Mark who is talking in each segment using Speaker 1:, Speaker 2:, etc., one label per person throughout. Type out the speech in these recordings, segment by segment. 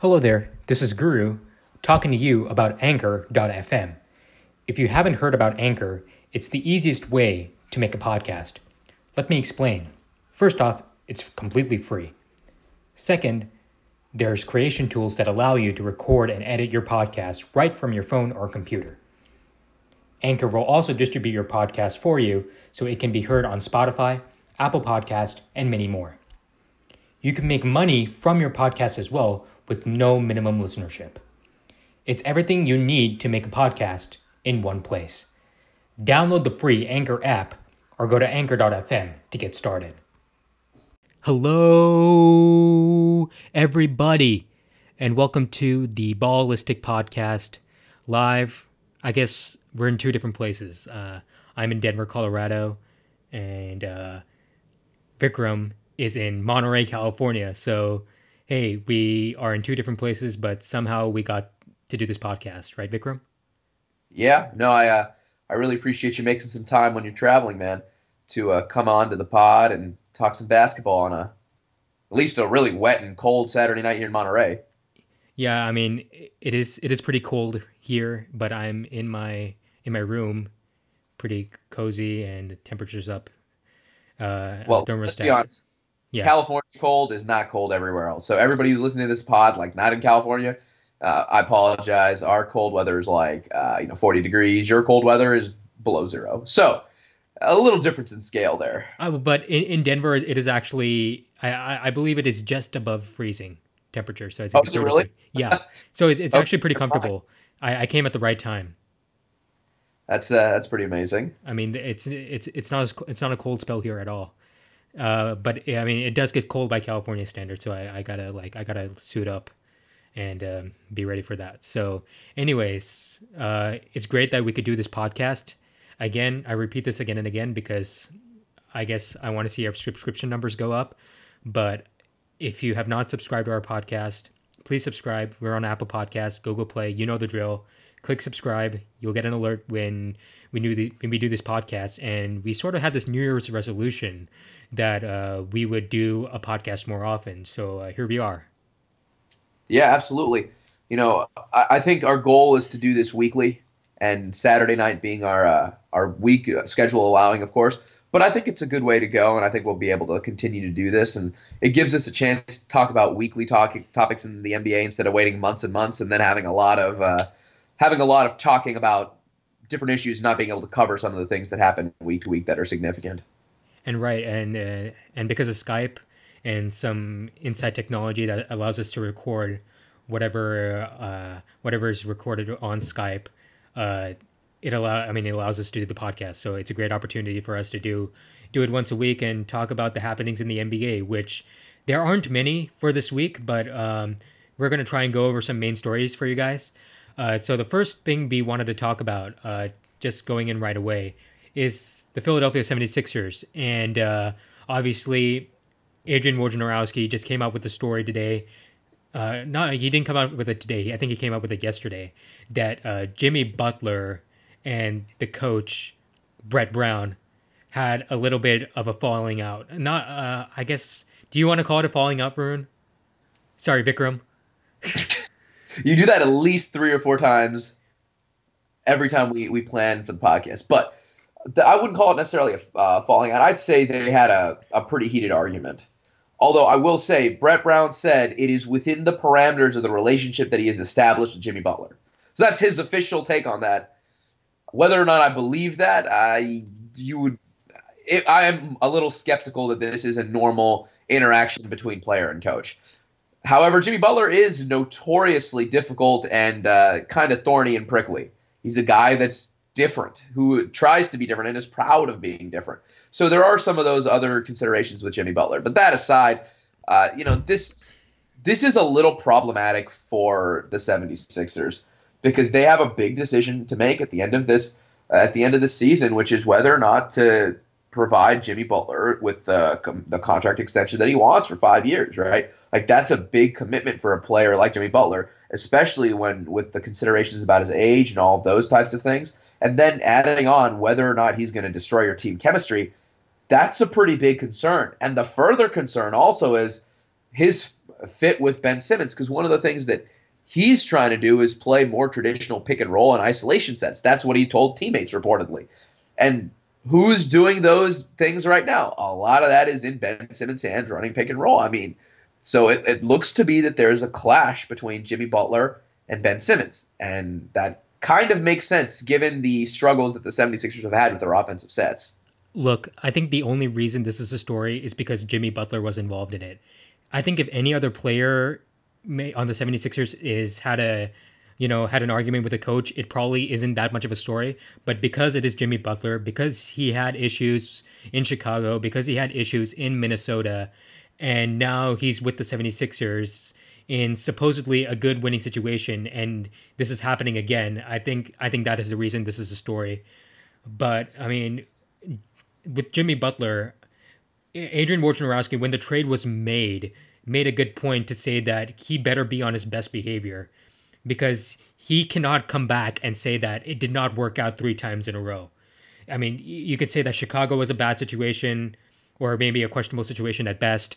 Speaker 1: Hello there, this is Guru talking to you about Anchor.fm. If you haven't heard about Anchor, it's the easiest way to make a podcast. Let me explain. First off, it's completely free. Second, there's creation tools that allow you to record and edit your podcast right from your phone or computer. Anchor will also distribute your podcast for you so it can be heard on Spotify, Apple Podcast, and many more. You can make money from your podcast as well with no minimum listenership. It's everything you need to make a podcast in one place. Download the free Anchor app or go to anchor.fm to get started. Hello, everybody, and welcome to the Ballistic Podcast live. I guess we're in two different places. Uh, I'm in Denver, Colorado, and uh, Vikram is in Monterey, California. So, hey, we are in two different places, but somehow we got to do this podcast, right, Vikram?
Speaker 2: Yeah, no, I uh, I really appreciate you making some time when you're traveling, man, to uh, come on to the pod and talk some basketball on a at least a really wet and cold Saturday night here in Monterey.
Speaker 1: Yeah, I mean it is it is pretty cold here, but I'm in my in my room, pretty cozy, and the temperature's up.
Speaker 2: Uh, well, let's be honest. Yeah. California cold is not cold everywhere else. So everybody who's listening to this pod, like not in California, uh, I apologize. Our cold weather is like uh, you know 40 degrees. Your cold weather is below zero. So a little difference in scale there.
Speaker 1: Uh, but in, in Denver, it is actually I, I believe it is just above freezing temperature. So it's
Speaker 2: oh, is it really?
Speaker 1: Yeah. So it's, it's okay, actually pretty comfortable. I, I came at the right time.
Speaker 2: That's uh, that's pretty amazing.
Speaker 1: I mean, it's it's it's not as, it's not a cold spell here at all. Uh, but I mean, it does get cold by California standards, so I, I gotta like I gotta suit up and um, be ready for that. So, anyways, uh, it's great that we could do this podcast. Again, I repeat this again and again because I guess I want to see our subscription numbers go up. But if you have not subscribed to our podcast, please subscribe. We're on Apple Podcasts, Google Play. You know the drill. Click subscribe. You'll get an alert when we do the, we do this podcast. And we sort of had this New Year's resolution that uh, we would do a podcast more often. So uh, here we are.
Speaker 2: Yeah, absolutely. You know, I, I, think our goal is to do this weekly, and Saturday night being our uh, our week schedule allowing, of course. But I think it's a good way to go, and I think we'll be able to continue to do this. And it gives us a chance to talk about weekly topics in the NBA instead of waiting months and months, and then having a lot of uh, having a lot of talking about different issues, not being able to cover some of the things that happen week to week that are significant.
Speaker 1: And right, and uh, and because of Skype and some inside technology that allows us to record whatever uh, whatever is recorded on Skype. Uh, it allow I mean it allows us to do the podcast, so it's a great opportunity for us to do do it once a week and talk about the happenings in the NBA, which there aren't many for this week, but um, we're going to try and go over some main stories for you guys. Uh, so the first thing we wanted to talk about, uh, just going in right away, is the Philadelphia 76ers. And uh, obviously, Adrian Wojnarowski just came out with the story today. Uh, not he didn't come out with it today. I think he came out with it yesterday. That uh, Jimmy Butler and the coach Brett Brown had a little bit of a falling out. Not, uh, I guess. Do you want to call it a falling out, Varun? Sorry, Vikram.
Speaker 2: you do that at least three or four times every time we, we plan for the podcast. But the, I wouldn't call it necessarily a uh, falling out. I'd say they had a, a pretty heated argument. Although I will say, Brett Brown said it is within the parameters of the relationship that he has established with Jimmy Butler. So that's his official take on that. Whether or not I believe that, I you would, it, I am a little skeptical that this is a normal interaction between player and coach. However, Jimmy Butler is notoriously difficult and uh, kind of thorny and prickly. He's a guy that's different, who tries to be different and is proud of being different. So there are some of those other considerations with Jimmy Butler. But that aside, uh, you know, this this is a little problematic for the 76ers because they have a big decision to make at the end of this uh, at the end of the season, which is whether or not to provide Jimmy Butler with the the contract extension that he wants for 5 years, right? Like that's a big commitment for a player like Jimmy Butler, especially when with the considerations about his age and all of those types of things and then adding on whether or not he's going to destroy your team chemistry, that's a pretty big concern. And the further concern also is his fit with Ben Simmons because one of the things that he's trying to do is play more traditional pick and roll and isolation sets. That's what he told teammates reportedly. And who's doing those things right now? A lot of that is in Ben Simmons' hands running pick and roll. I mean, so it, it looks to be that there's a clash between Jimmy Butler and Ben Simmons. And that kind of makes sense given the struggles that the 76ers have had with their offensive sets.
Speaker 1: Look, I think the only reason this is a story is because Jimmy Butler was involved in it. I think if any other player on the 76ers is had a you know had an argument with a coach, it probably isn't that much of a story, but because it is Jimmy Butler, because he had issues in Chicago, because he had issues in Minnesota, and now he's with the 76ers in supposedly a good winning situation and this is happening again. I think I think that is the reason this is a story. But I mean with Jimmy Butler, Adrian Wojnarowski, when the trade was made, made a good point to say that he better be on his best behavior because he cannot come back and say that it did not work out three times in a row. I mean, you could say that Chicago was a bad situation or maybe a questionable situation at best.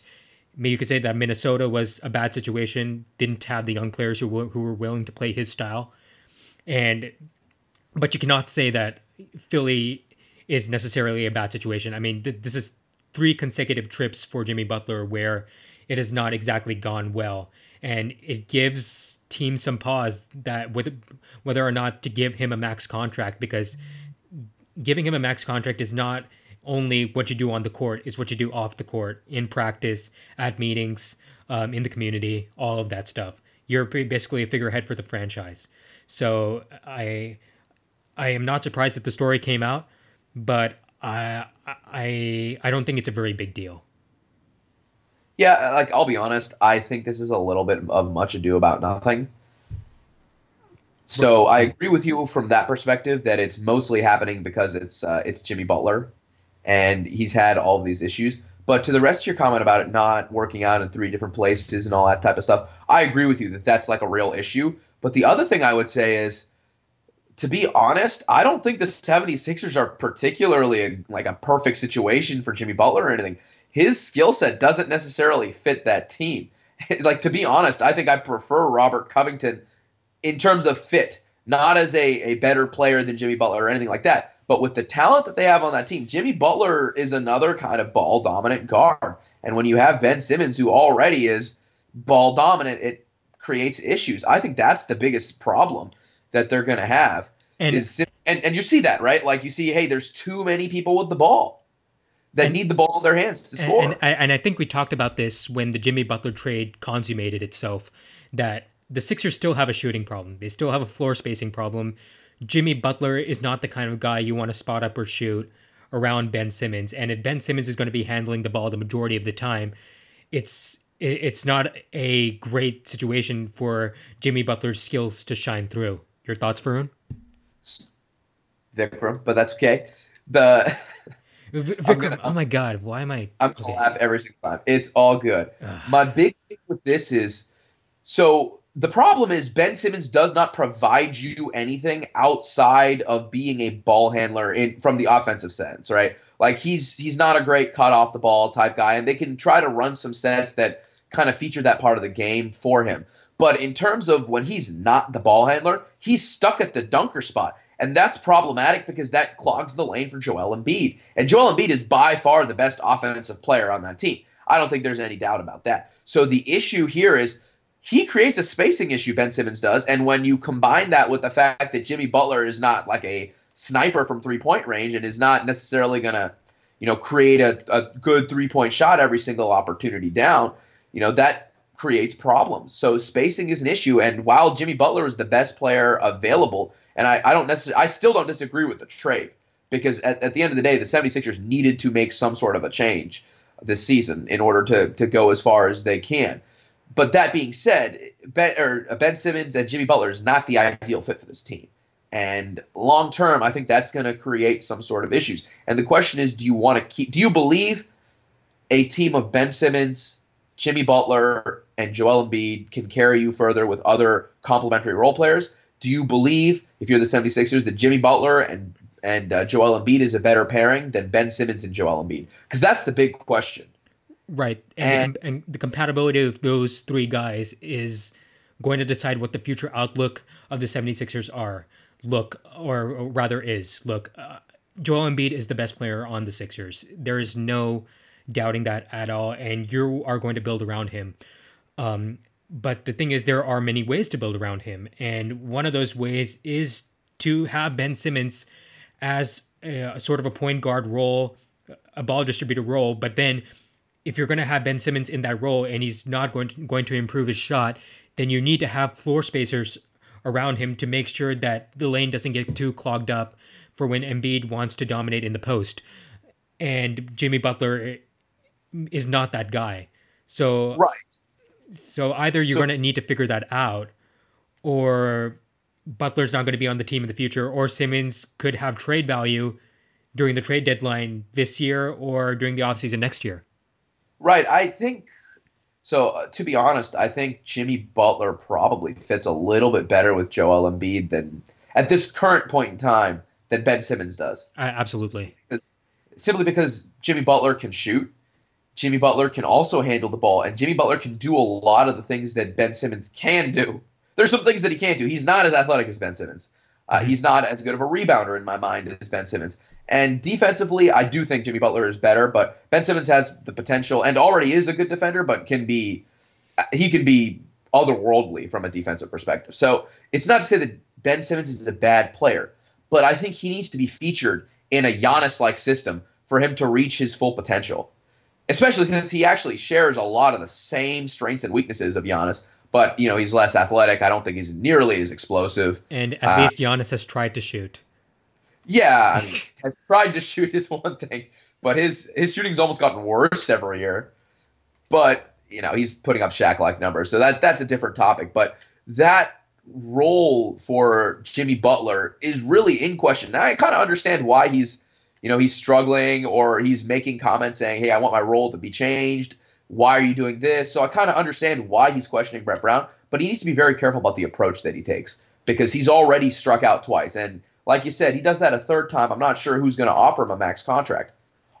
Speaker 1: Maybe you could say that Minnesota was a bad situation, didn't have the young players who were, who were willing to play his style. And but you cannot say that Philly is necessarily a bad situation. I mean, th- this is three consecutive trips for Jimmy Butler where it has not exactly gone well. And it gives teams some pause that with whether or not to give him a max contract because giving him a max contract is not only what you do on the court, is what you do off the court, in practice, at meetings, um, in the community, all of that stuff. You're basically a figurehead for the franchise. So I I am not surprised that the story came out but I I I don't think it's a very big deal.
Speaker 2: Yeah, like I'll be honest, I think this is a little bit of much ado about nothing. So I agree with you from that perspective that it's mostly happening because it's uh, it's Jimmy Butler, and he's had all these issues. But to the rest of your comment about it not working out in three different places and all that type of stuff, I agree with you that that's like a real issue. But the other thing I would say is to be honest, I don't think the 76ers are particularly a, like a perfect situation for Jimmy Butler or anything. His skill set doesn't necessarily fit that team. like to be honest, I think I prefer Robert Covington in terms of fit, not as a, a better player than Jimmy Butler or anything like that. But with the talent that they have on that team, Jimmy Butler is another kind of ball dominant guard. And when you have Ben Simmons, who already is ball dominant, it creates issues. I think that's the biggest problem that they're going to have. And, is, and and you see that right? Like you see, hey, there's too many people with the ball that and, need the ball in their hands to score.
Speaker 1: And, and, I, and I think we talked about this when the Jimmy Butler trade consummated itself. That the Sixers still have a shooting problem. They still have a floor spacing problem. Jimmy Butler is not the kind of guy you want to spot up or shoot around Ben Simmons. And if Ben Simmons is going to be handling the ball the majority of the time, it's it's not a great situation for Jimmy Butler's skills to shine through. Your thoughts, Varun?
Speaker 2: Vikram, but that's okay. The
Speaker 1: Vikram, gonna, oh my god, why am I?
Speaker 2: I'm gonna okay. laugh every single time. It's all good. my big thing with this is so the problem is Ben Simmons does not provide you anything outside of being a ball handler in from the offensive sense, right? Like he's he's not a great cut off the ball type guy, and they can try to run some sets that kind of feature that part of the game for him. But in terms of when he's not the ball handler, he's stuck at the dunker spot. And that's problematic because that clogs the lane for Joel Embiid. And Joel Embiid is by far the best offensive player on that team. I don't think there's any doubt about that. So the issue here is he creates a spacing issue, Ben Simmons does. And when you combine that with the fact that Jimmy Butler is not like a sniper from three point range and is not necessarily going to, you know, create a, a good three point shot every single opportunity down, you know, that creates problems. So spacing is an issue. And while Jimmy Butler is the best player available, and I, I don't necessarily, I still don't disagree with the trade because at, at the end of the day, the 76ers needed to make some sort of a change this season in order to, to go as far as they can. But that being said, Ben, or uh, ben Simmons and Jimmy Butler is not the ideal fit for this team. And long term, I think that's going to create some sort of issues. And the question is, do you want to keep? Do you believe a team of Ben Simmons, Jimmy Butler and Joel Embiid can carry you further with other complementary role players? Do you believe, if you're the 76ers, that Jimmy Butler and and uh, Joel Embiid is a better pairing than Ben Simmons and Joel Embiid? Because that's the big question.
Speaker 1: Right. And, and, the, and the compatibility of those three guys is going to decide what the future outlook of the 76ers are. Look, or, or rather is. Look, uh, Joel Embiid is the best player on the Sixers. There is no doubting that at all. And you are going to build around him. Um, but the thing is, there are many ways to build around him. And one of those ways is to have Ben Simmons as a, sort of a point guard role, a ball distributor role. But then if you're going to have Ben Simmons in that role and he's not going to, going to improve his shot, then you need to have floor spacers around him to make sure that the lane doesn't get too clogged up for when Embiid wants to dominate in the post. And Jimmy Butler is not that guy. So
Speaker 2: right.
Speaker 1: So either you're so, going to need to figure that out, or Butler's not going to be on the team in the future, or Simmons could have trade value during the trade deadline this year or during the offseason next year.
Speaker 2: Right. I think so. Uh, to be honest, I think Jimmy Butler probably fits a little bit better with Joel Embiid than at this current point in time than Ben Simmons does.
Speaker 1: Uh, absolutely.
Speaker 2: Because, simply because Jimmy Butler can shoot. Jimmy Butler can also handle the ball, and Jimmy Butler can do a lot of the things that Ben Simmons can do. There's some things that he can't do. He's not as athletic as Ben Simmons. Uh, he's not as good of a rebounder in my mind as Ben Simmons. And defensively, I do think Jimmy Butler is better, but Ben Simmons has the potential and already is a good defender, but can be he can be otherworldly from a defensive perspective. So it's not to say that Ben Simmons is a bad player, but I think he needs to be featured in a Giannis like system for him to reach his full potential. Especially since he actually shares a lot of the same strengths and weaknesses of Giannis, but you know he's less athletic. I don't think he's nearly as explosive.
Speaker 1: And at uh, least Giannis has tried to shoot.
Speaker 2: Yeah, I mean, has tried to shoot is one thing, but his his shooting's almost gotten worse every year. But you know, he's putting up Shaq like numbers, so that that's a different topic. But that role for Jimmy Butler is really in question. Now I kind of understand why he's you know he's struggling or he's making comments saying, "Hey, I want my role to be changed." Why are you doing this? So I kind of understand why he's questioning Brett Brown, but he needs to be very careful about the approach that he takes because he's already struck out twice and like you said, he does that a third time. I'm not sure who's going to offer him a max contract.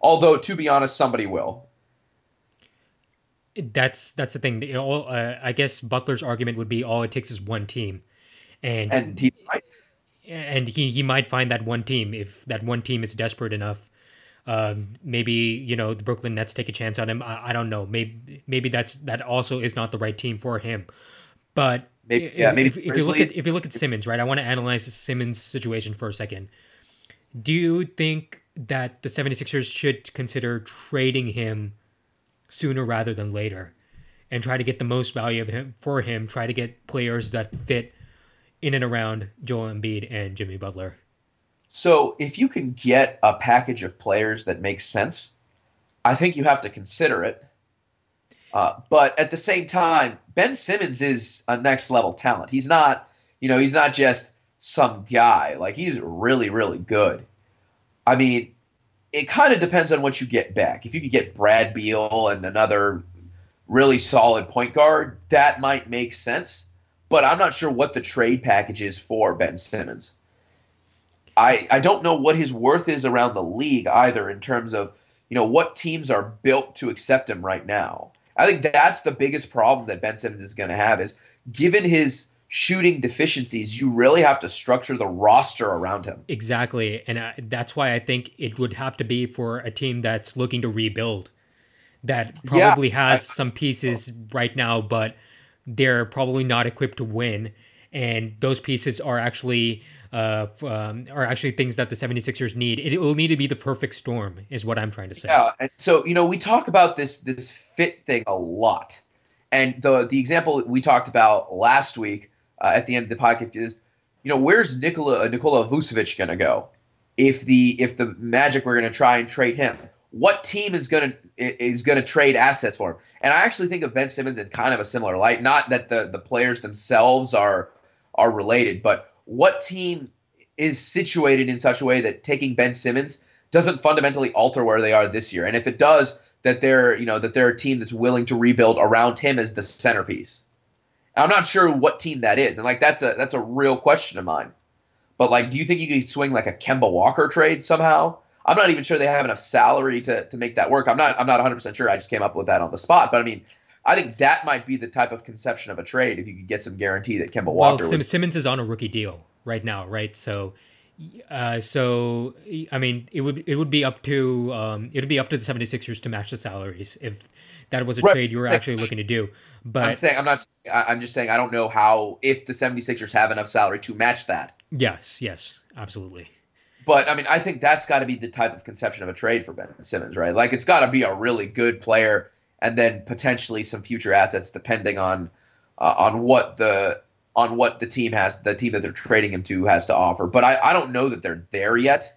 Speaker 2: Although, to be honest, somebody will.
Speaker 1: That's that's the thing. All, uh, I guess Butler's argument would be all it takes is one team, and
Speaker 2: and he's right.
Speaker 1: And he, he might find that one team if that one team is desperate enough. Um, maybe you know the Brooklyn Nets take a chance on him. I, I don't know. Maybe maybe that's that also is not the right team for him. But
Speaker 2: Maybe, yeah, maybe
Speaker 1: if, if you look at if you look at Simmons, right? I want to analyze Simmons situation for a second. Do you think that the 76ers should consider trading him sooner rather than later and try to get the most value of him for him, try to get players that fit in and around Joel Embiid and Jimmy Butler?
Speaker 2: So, if you can get a package of players that makes sense, I think you have to consider it. Uh, but at the same time, Ben Simmons is a next level talent. He's not, you know, he's not just some guy. Like he's really, really good. I mean, it kind of depends on what you get back. If you could get Brad Beal and another really solid point guard, that might make sense. But I'm not sure what the trade package is for Ben Simmons. I I don't know what his worth is around the league either in terms of, you know, what teams are built to accept him right now. I think that's the biggest problem that Ben Simmons is going to have is given his shooting deficiencies, you really have to structure the roster around him.
Speaker 1: Exactly, and I, that's why I think it would have to be for a team that's looking to rebuild, that probably yeah, has I, some pieces so. right now, but they're probably not equipped to win, and those pieces are actually uh, um, are actually things that the 76ers need. It, will need to be the perfect storm, is what I'm trying to say.
Speaker 2: Yeah, and so you know we talk about this this fit thing a lot, and the the example we talked about last week uh, at the end of the podcast is, you know, where's Nikola uh, Nikola Vucevic going to go if the if the Magic were going to try and trade him? What team is going to is going to trade assets for him? And I actually think of Ben Simmons in kind of a similar light. Not that the the players themselves are are related, but what team is situated in such a way that taking Ben Simmons doesn't fundamentally alter where they are this year? And if it does, that they're you know that they're a team that's willing to rebuild around him as the centerpiece. I'm not sure what team that is, and like that's a that's a real question of mine. But like, do you think you could swing like a Kemba Walker trade somehow? I'm not even sure they have enough salary to, to make that work. I'm not I'm not 100 percent sure. I just came up with that on the spot. But I mean, I think that might be the type of conception of a trade if you could get some guarantee that Kemba Walker.
Speaker 1: Well, Sim- Simmons is on a rookie deal right now, right? So, uh, so I mean, it would it would be up to um, it would be up to the 76ers to match the salaries if that was a right. trade you were actually looking to do. But
Speaker 2: I'm saying I'm not. I'm just saying I don't know how if the 76ers have enough salary to match that.
Speaker 1: Yes. Yes. Absolutely.
Speaker 2: But I mean, I think that's got to be the type of conception of a trade for Ben Simmons, right? Like it's got to be a really good player, and then potentially some future assets, depending on uh, on what the on what the team has, the team that they're trading him to has to offer. But I, I don't know that they're there yet.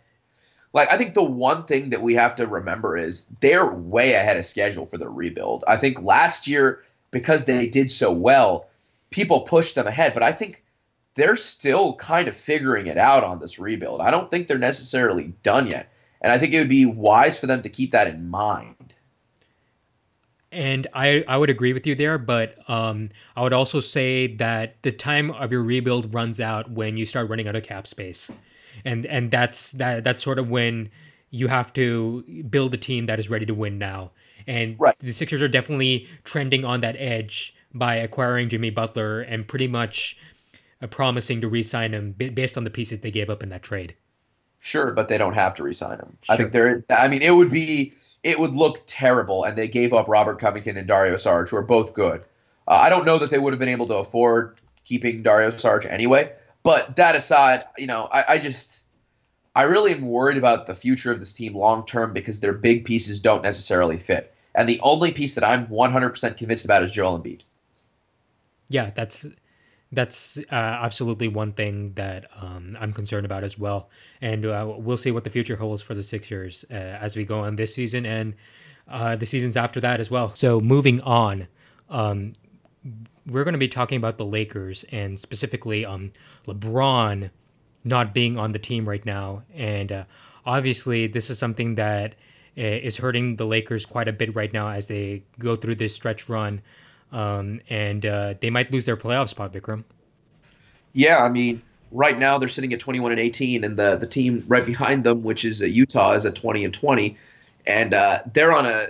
Speaker 2: Like I think the one thing that we have to remember is they're way ahead of schedule for the rebuild. I think last year because they did so well, people pushed them ahead. But I think they're still kind of figuring it out on this rebuild. I don't think they're necessarily done yet. And I think it would be wise for them to keep that in mind.
Speaker 1: And I, I would agree with you there, but um, I would also say that the time of your rebuild runs out when you start running out of cap space, and and that's that that's sort of when you have to build a team that is ready to win now. And right. the Sixers are definitely trending on that edge by acquiring Jimmy Butler and pretty much promising to re-sign him based on the pieces they gave up in that trade.
Speaker 2: Sure, but they don't have to re-sign him. Sure. I think they're. I mean, it would be it would look terrible, and they gave up Robert Covington and Dario Saric, who are both good. Uh, I don't know that they would have been able to afford keeping Dario Saric anyway. But that aside, you know, I, I just I really am worried about the future of this team long term because their big pieces don't necessarily fit. And the only piece that I'm 100% convinced about is Joel Embiid.
Speaker 1: Yeah, that's that's uh, absolutely one thing that um, I'm concerned about as well. And uh, we'll see what the future holds for the Sixers uh, as we go on this season and uh, the seasons after that as well. So moving on, um, we're going to be talking about the Lakers and specifically um, LeBron not being on the team right now. And uh, obviously, this is something that uh, hurting the Lakers quite a bit right now as they go through this stretch run um, and uh, they might lose their playoff spot, Vikram.
Speaker 2: Yeah, I mean, right now they're sitting at 21 and 18, and the the team right behind them, which is uh, Utah, is at 20 and 20, and uh, they're on a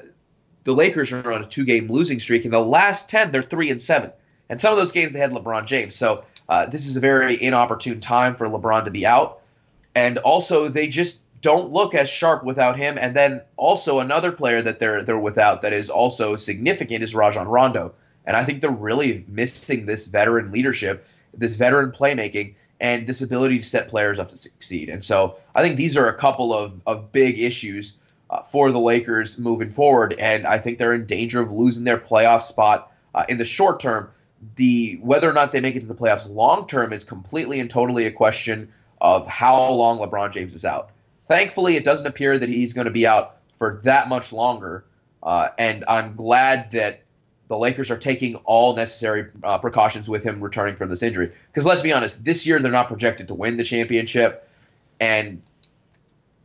Speaker 2: the Lakers are on a two game losing streak. In the last 10, they're three and seven, and some of those games they had LeBron James. So uh, this is a very inopportune time for LeBron to be out, and also they just don't look as sharp without him. And then also another player that they're they're without that is also significant is Rajon Rondo. And I think they're really missing this veteran leadership, this veteran playmaking, and this ability to set players up to succeed. And so I think these are a couple of, of big issues uh, for the Lakers moving forward. And I think they're in danger of losing their playoff spot uh, in the short term. The whether or not they make it to the playoffs long term is completely and totally a question of how long LeBron James is out. Thankfully, it doesn't appear that he's going to be out for that much longer. Uh, and I'm glad that the Lakers are taking all necessary uh, precautions with him returning from this injury. Because let's be honest, this year they're not projected to win the championship, and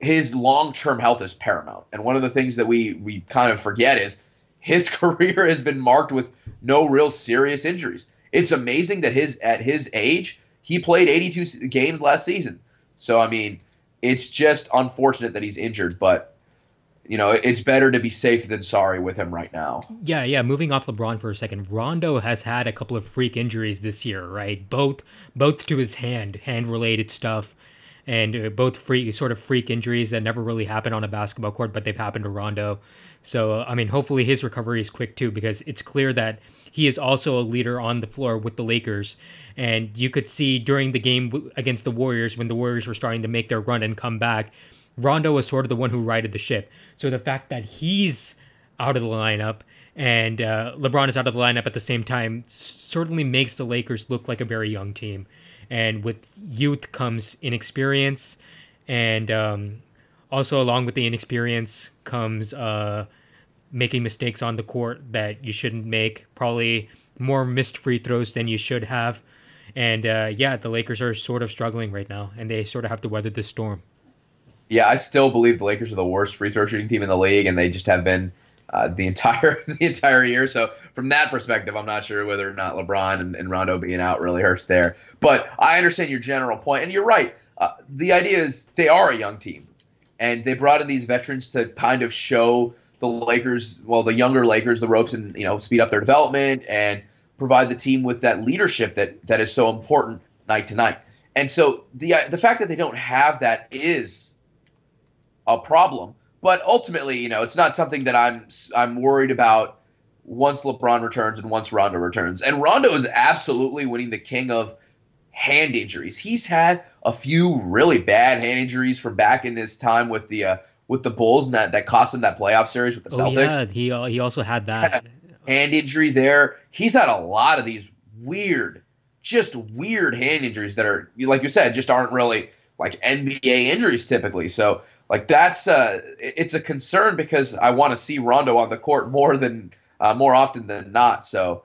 Speaker 2: his long-term health is paramount. And one of the things that we we kind of forget is his career has been marked with no real serious injuries. It's amazing that his at his age he played 82 games last season. So I mean, it's just unfortunate that he's injured, but you know, it's better to be safe than sorry with him right now.
Speaker 1: Yeah, yeah. Moving off LeBron for a second, Rondo has had a couple of freak injuries this year, right? Both, both to his hand, hand-related stuff, and uh, both freak, sort of freak injuries that never really happen on a basketball court, but they've happened to Rondo. So, uh, I mean, hopefully his recovery is quick too, because it's clear that he is also a leader on the floor with the Lakers. And you could see during the game against the Warriors when the Warriors were starting to make their run and come back Rondo was sort of the one who righted the ship. So the fact that he's out of the lineup and uh, LeBron is out of the lineup at the same time certainly makes the Lakers look like a very young team. And with youth comes inexperience, and um, also along with the inexperience comes uh, making mistakes on the court that you shouldn't make. Probably more missed free throws than you should have. And uh, yeah, the Lakers are sort of struggling right now, and they sort of have to weather this storm
Speaker 2: yeah, I still believe the Lakers are the worst free throw shooting team in the league, and they just have been uh, the entire the entire year. So from that perspective, I'm not sure whether or not LeBron and, and Rondo being out really hurts there. But I understand your general point, and you're right. Uh, the idea is they are a young team, and they brought in these veterans to kind of show the Lakers, well, the younger Lakers, the ropes, and you know, speed up their development and provide the team with that leadership that that is so important night to night. And so the the fact that they don't have that is a problem. But ultimately, you know, it's not something that I'm I'm worried about once LeBron returns and once Rondo returns. And Rondo is absolutely winning the king of hand injuries. He's had a few really bad hand injuries from back in his time with the uh, with the Bulls, and that, that cost him that playoff series with the Celtics.
Speaker 1: Oh, yeah, he uh, he also had that
Speaker 2: had hand injury there. He's had a lot of these weird, just weird hand injuries that are, like you said, just aren't really like NBA injuries typically. So like that's uh, it's a concern because I want to see Rondo on the court more than uh, more often than not. So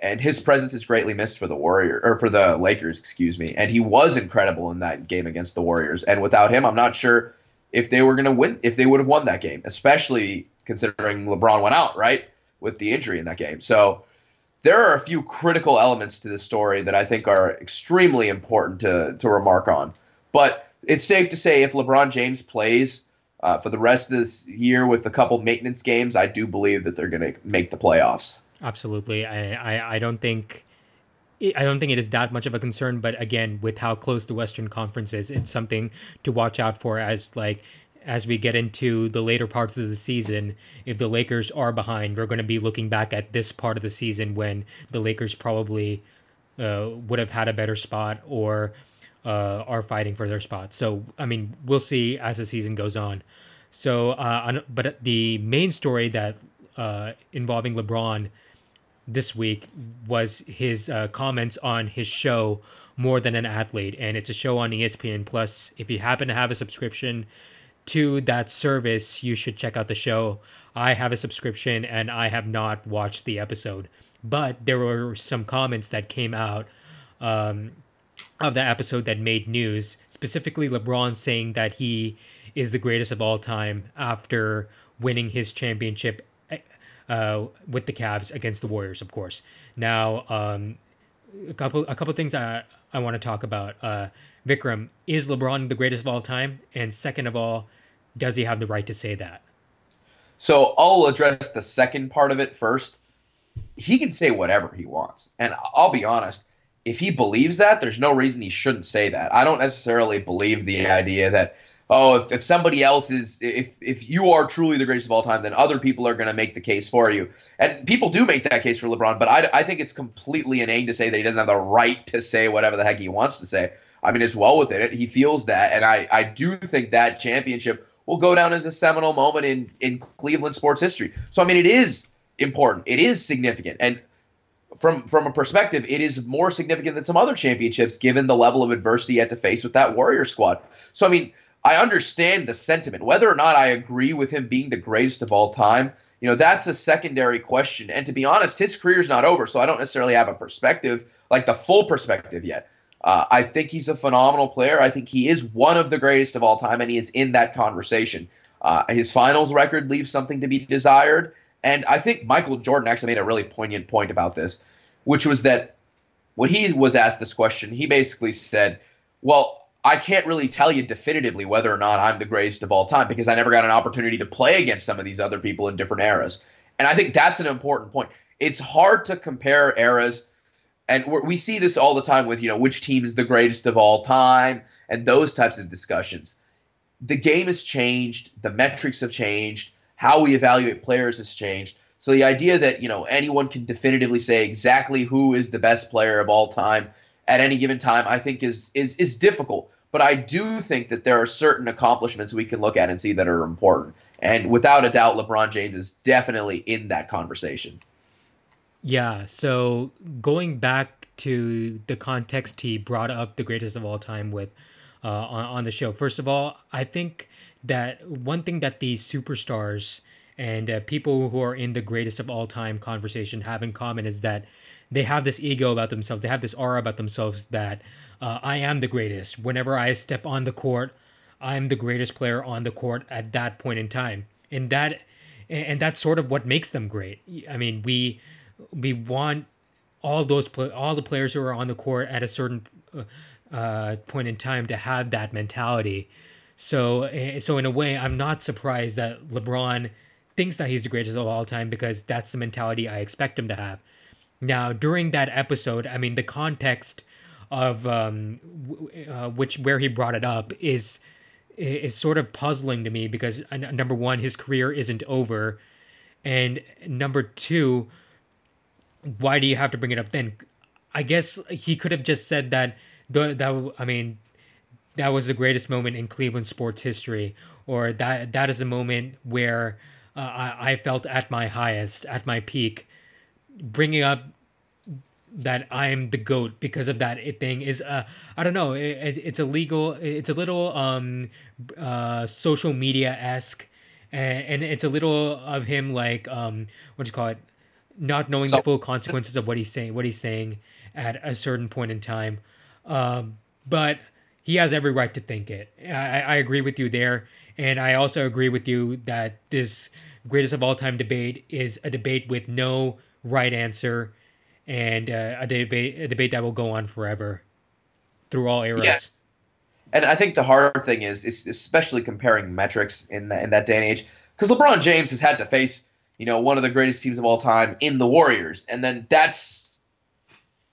Speaker 2: and his presence is greatly missed for the Warrior or for the Lakers, excuse me. And he was incredible in that game against the Warriors. And without him, I'm not sure if they were going to win, if they would have won that game, especially considering LeBron went out right with the injury in that game. So there are a few critical elements to this story that I think are extremely important to to remark on. But it's safe to say if LeBron James plays uh, for the rest of this year with a couple maintenance games, I do believe that they're going to make the playoffs.
Speaker 1: Absolutely. I, I, I don't think I don't think it is that much of a concern, but again, with how close the Western Conference is, it's something to watch out for as like as we get into the later parts of the season. If the Lakers are behind, we're going to be looking back at this part of the season when the Lakers probably uh, would have had a better spot or uh, are fighting for their spot. So I mean, we'll see as the season goes on. So, uh, but the main story that uh, involving LeBron this week was his uh, comments on his show more than an athlete and it's a show on espn plus if you happen to have a subscription to that service you should check out the show i have a subscription and i have not watched the episode but there were some comments that came out um, of that episode that made news specifically lebron saying that he is the greatest of all time after winning his championship uh, with the Cavs against the Warriors, of course. Now, um, a couple a couple things I I want to talk about. Uh, Vikram is LeBron the greatest of all time, and second of all, does he have the right to say that?
Speaker 2: So I'll address the second part of it first. He can say whatever he wants, and I'll be honest. If he believes that, there's no reason he shouldn't say that. I don't necessarily believe the idea that oh, if, if somebody else is, if if you are truly the greatest of all time, then other people are going to make the case for you. And people do make that case for LeBron, but I, I think it's completely inane to say that he doesn't have the right to say whatever the heck he wants to say. I mean, it's well within it. He feels that, and I, I do think that championship will go down as a seminal moment in in Cleveland sports history. So I mean, it is important. It is significant, and from from a perspective, it is more significant than some other championships, given the level of adversity he had to face with that Warrior squad. So I mean, I understand the sentiment. Whether or not I agree with him being the greatest of all time, you know, that's a secondary question. And to be honest, his career's not over, so I don't necessarily have a perspective, like the full perspective yet. Uh, I think he's a phenomenal player. I think he is one of the greatest of all time, and he is in that conversation. Uh, his finals record leaves something to be desired. And I think Michael Jordan actually made a really poignant point about this, which was that when he was asked this question, he basically said, Well, I can't really tell you definitively whether or not I'm the greatest of all time because I never got an opportunity to play against some of these other people in different eras. And I think that's an important point. It's hard to compare eras, and we see this all the time with you know which team is the greatest of all time and those types of discussions. The game has changed, the metrics have changed, how we evaluate players has changed. So the idea that you know anyone can definitively say exactly who is the best player of all time at any given time, I think is is is difficult. But I do think that there are certain accomplishments we can look at and see that are important. And without a doubt, LeBron James is definitely in that conversation.
Speaker 1: Yeah. So going back to the context he brought up the greatest of all time with uh, on, on the show. First of all, I think that one thing that these superstars and uh, people who are in the greatest of all time conversation have in common is that they have this ego about themselves. They have this aura about themselves that uh, I am the greatest. Whenever I step on the court, I'm the greatest player on the court at that point in time. And that and that's sort of what makes them great. I mean, we we want all those all the players who are on the court at a certain uh, uh, point in time to have that mentality. So, eh, so in a way, I'm not surprised that LeBron thinks that he's the greatest of all time because that's the mentality I expect him to have. Now, during that episode, I mean, the context of um, uh, which where he brought it up is is sort of puzzling to me because uh, number one, his career isn't over, and number two, why do you have to bring it up then? I guess he could have just said that the that I mean that was the greatest moment in Cleveland sports history, or that that is a moment where uh, I, I felt at my highest, at my peak. Bringing up that I'm the goat because of that thing is uh I don't know it, it's a legal it's a little um uh social media esque and, and it's a little of him like um what do you call it not knowing so- the full consequences of what he's saying what he's saying at a certain point in time um but he has every right to think it I, I agree with you there and I also agree with you that this greatest of all time debate is a debate with no right answer and uh, a debate a debate that will go on forever through all eras. Yeah.
Speaker 2: And I think the hard thing is, is especially comparing metrics in that, in that day and age, because LeBron James has had to face you know one of the greatest teams of all time in the Warriors, and then that's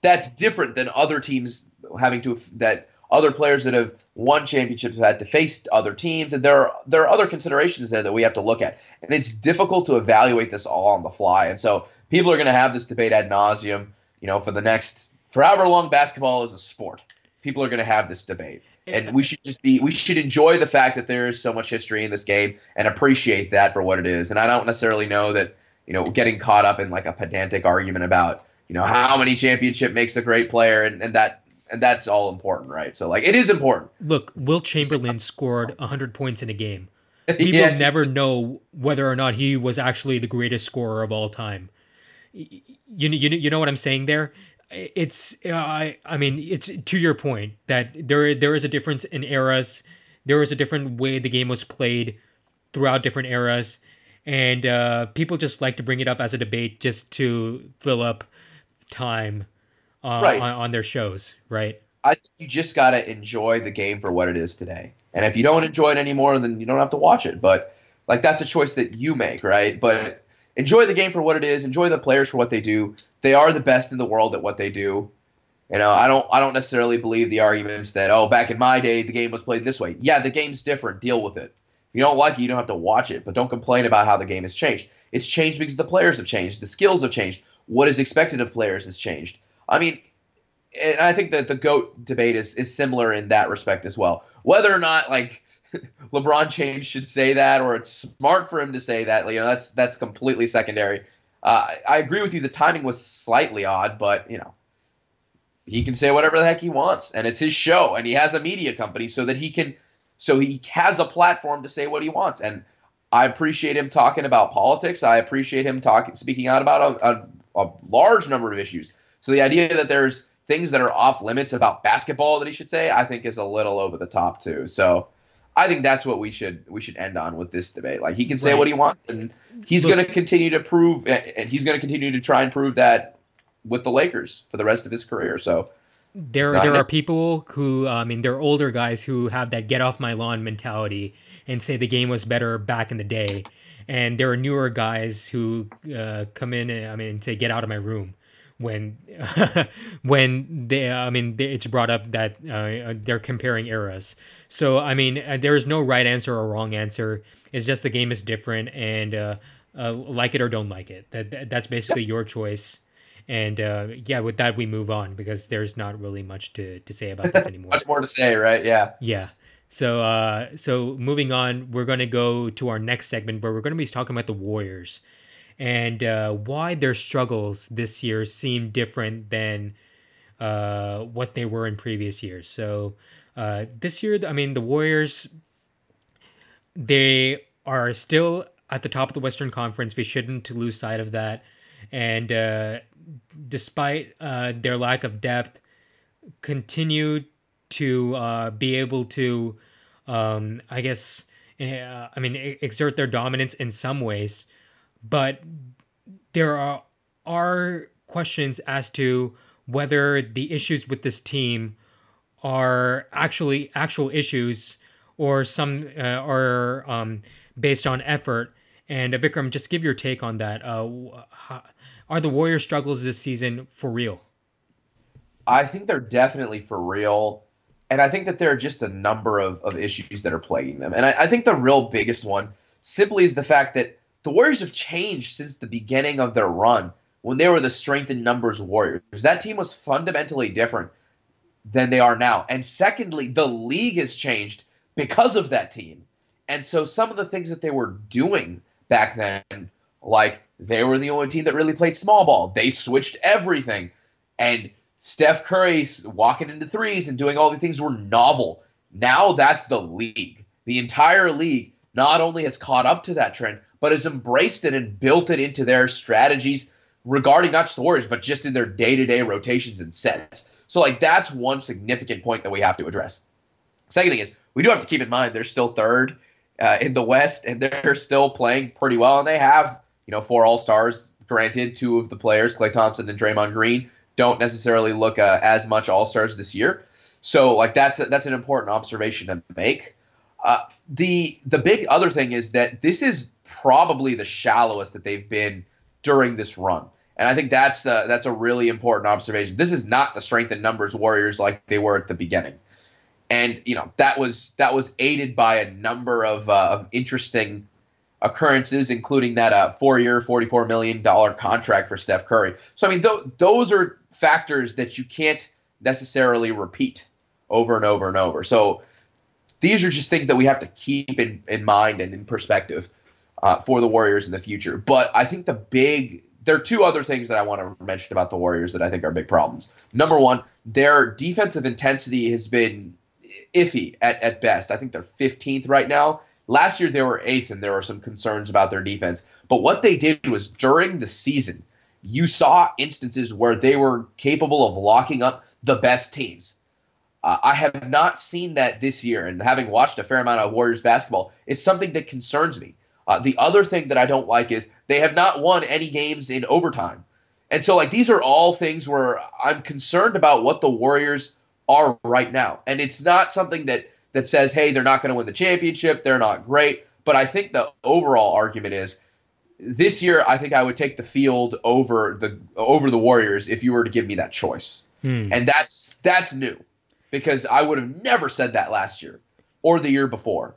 Speaker 2: that's different than other teams having to that other players that have won championships have had to face other teams, and there are there are other considerations there that we have to look at, and it's difficult to evaluate this all on the fly. And so people are going to have this debate ad nauseum, you know, for the next forever long basketball is a sport. People are going to have this debate. And we should just be we should enjoy the fact that there is so much history in this game and appreciate that for what it is. And I don't necessarily know that, you know, getting caught up in like a pedantic argument about, you know, how many championship makes a great player and, and that and that's all important, right? So like it is important.
Speaker 1: Look, Wilt Chamberlain scored 100 points in a game. People yes. never know whether or not he was actually the greatest scorer of all time you you you know what I'm saying there. It's I I mean it's to your point that there there is a difference in eras. There is a different way the game was played throughout different eras, and uh, people just like to bring it up as a debate just to fill up time uh, right. on, on their shows, right?
Speaker 2: I think you just got to enjoy the game for what it is today. And if you don't enjoy it anymore, then you don't have to watch it. But like that's a choice that you make, right? But enjoy the game for what it is. Enjoy the players for what they do. They are the best in the world at what they do. You know, I don't I don't necessarily believe the arguments that oh back in my day the game was played this way. Yeah, the game's different. Deal with it. If you don't like it, you don't have to watch it, but don't complain about how the game has changed. It's changed because the players have changed, the skills have changed, what is expected of players has changed. I mean, and I think that the goat debate is is similar in that respect as well. Whether or not like LeBron James should say that, or it's smart for him to say that. You know, that's that's completely secondary. Uh, I agree with you. The timing was slightly odd, but you know, he can say whatever the heck he wants, and it's his show, and he has a media company so that he can, so he has a platform to say what he wants. And I appreciate him talking about politics. I appreciate him talking, speaking out about a, a, a large number of issues. So the idea that there's things that are off limits about basketball that he should say, I think is a little over the top too. So I think that's what we should we should end on with this debate. Like he can say right. what he wants, and he's going to continue to prove, and he's going to continue to try and prove that with the Lakers for the rest of his career. So
Speaker 1: there there are people who I mean they're older guys who have that get off my lawn mentality and say the game was better back in the day, and there are newer guys who uh, come in and I mean say get out of my room when when they I mean it's brought up that uh, they're comparing eras. So I mean uh, there is no right answer or wrong answer. It's just the game is different and uh, uh, like it or don't like it. That, that that's basically your choice. And uh, yeah, with that we move on because there's not really much to, to say about this anymore.
Speaker 2: much more to say, right? Yeah.
Speaker 1: Yeah. So uh, so moving on, we're gonna go to our next segment where we're gonna be talking about the Warriors and uh, why their struggles this year seem different than uh, what they were in previous years. So uh, this year, I mean, the Warriors, they are still at the top of the Western Conference. We shouldn't lose sight of that. And uh, despite uh, their lack of depth, continue to uh, be able to, um, I guess, I mean, exert their dominance in some ways but there are are questions as to whether the issues with this team are actually actual issues or some uh, are um, based on effort. And uh, Vikram, just give your take on that. Uh, are the Warriors' struggles this season for real?
Speaker 2: I think they're definitely for real. And I think that there are just a number of, of issues that are plaguing them. And I, I think the real biggest one simply is the fact that the Warriors have changed since the beginning of their run when they were the strength in numbers Warriors. That team was fundamentally different than they are now. And secondly, the league has changed because of that team. And so some of the things that they were doing back then, like they were the only team that really played small ball. They switched everything. And Steph Curry walking into threes and doing all the things were novel. Now that's the league. The entire league not only has caught up to that trend, but has embraced it and built it into their strategies regarding not just the Warriors, but just in their day to day rotations and sets. So, like, that's one significant point that we have to address. Second thing is, we do have to keep in mind they're still third uh, in the West, and they're still playing pretty well. And they have, you know, four All Stars. Granted, two of the players, Klay Thompson and Draymond Green, don't necessarily look uh, as much All Stars this year. So, like, that's a, that's an important observation to make. Uh, the the big other thing is that this is probably the shallowest that they've been during this run. And I think that's uh, that's a really important observation. This is not the strength in numbers Warriors like they were at the beginning, and you know that was that was aided by a number of, uh, of interesting occurrences, including that uh, four-year, forty-four million dollar contract for Steph Curry. So I mean, th- those are factors that you can't necessarily repeat over and over and over. So these are just things that we have to keep in, in mind and in perspective uh, for the Warriors in the future. But I think the big there are two other things that I want to mention about the Warriors that I think are big problems. Number one, their defensive intensity has been iffy at, at best. I think they're 15th right now. Last year they were eighth, and there were some concerns about their defense. But what they did was during the season, you saw instances where they were capable of locking up the best teams. Uh, I have not seen that this year, and having watched a fair amount of Warriors basketball, it's something that concerns me. Uh, the other thing that I don't like is they have not won any games in overtime. And so, like, these are all things where I'm concerned about what the Warriors are right now. And it's not something that, that says, hey, they're not going to win the championship. They're not great. But I think the overall argument is this year, I think I would take the field over the over the Warriors if you were to give me that choice. Hmm. And that's that's new because I would have never said that last year or the year before.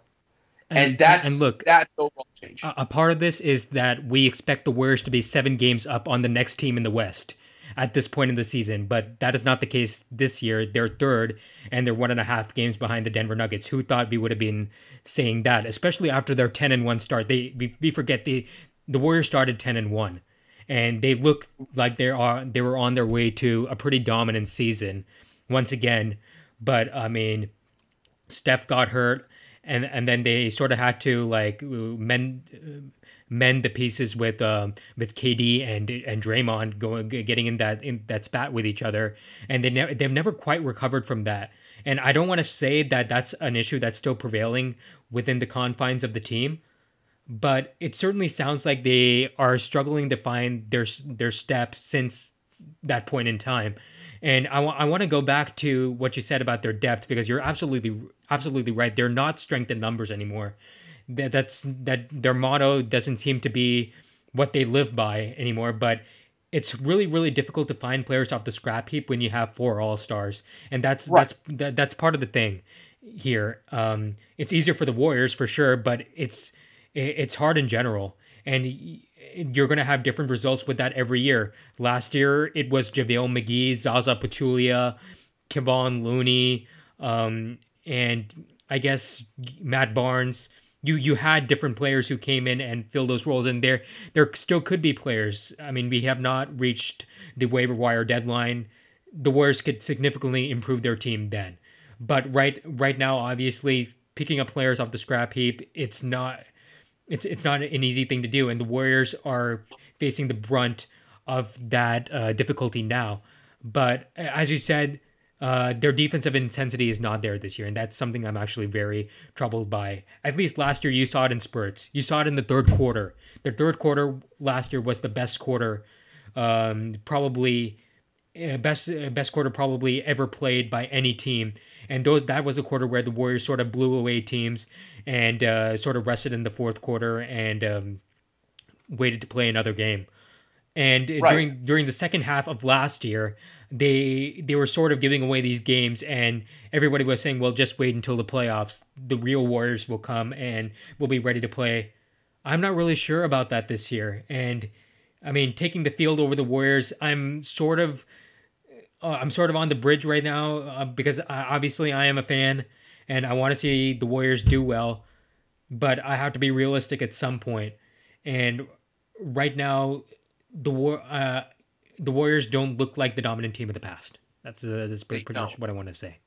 Speaker 2: And, and that's and look, that's the overall change.
Speaker 1: A, a part of this is that we expect the Warriors to be seven games up on the next team in the West at this point in the season, but that is not the case this year. They're third, and they're one and a half games behind the Denver Nuggets. Who thought we would have been saying that, especially after their ten and one start? They we, we forget the the Warriors started ten and one, and they look like they are they were on their way to a pretty dominant season once again. But I mean, Steph got hurt and and then they sort of had to like mend mend the pieces with um, with KD and and Draymond going getting in that in that spat with each other, and they never they've never quite recovered from that. And I don't want to say that that's an issue that's still prevailing within the confines of the team, but it certainly sounds like they are struggling to find their their step since that point in time. And I, I want to go back to what you said about their depth because you're absolutely absolutely right. They're not strength in numbers anymore. That that's that their motto doesn't seem to be what they live by anymore. But it's really really difficult to find players off the scrap heap when you have four all stars, and that's right. that's that, that's part of the thing here. Um, it's easier for the Warriors for sure, but it's it's hard in general. And you're going to have different results with that every year. Last year, it was JaVale McGee, Zaza Pachulia, Kevon Looney, um, and I guess Matt Barnes. You you had different players who came in and filled those roles, and there there still could be players. I mean, we have not reached the waiver wire deadline. The Warriors could significantly improve their team then, but right right now, obviously, picking up players off the scrap heap, it's not it's it's not an easy thing to do, and the Warriors are facing the brunt of that uh, difficulty now. But as you said, uh, their defensive intensity is not there this year, and that's something I'm actually very troubled by. At least last year, you saw it in spurts. You saw it in the third quarter. The third quarter last year was the best quarter, um, probably best uh, best quarter probably ever played by any team. And those that was a quarter where the Warriors sort of blew away teams and uh, sort of rested in the fourth quarter and um, waited to play another game. And right. during during the second half of last year, they they were sort of giving away these games, and everybody was saying, "Well, just wait until the playoffs. The real Warriors will come and we'll be ready to play." I'm not really sure about that this year, and I mean, taking the field over the Warriors, I'm sort of uh, I'm sort of on the bridge right now uh, because I, obviously I am a fan and I want to see the Warriors do well, but I have to be realistic at some point. And right now, the war uh, the Warriors don't look like the dominant team of the past. That's uh, that's pretty, pretty much what I want to say.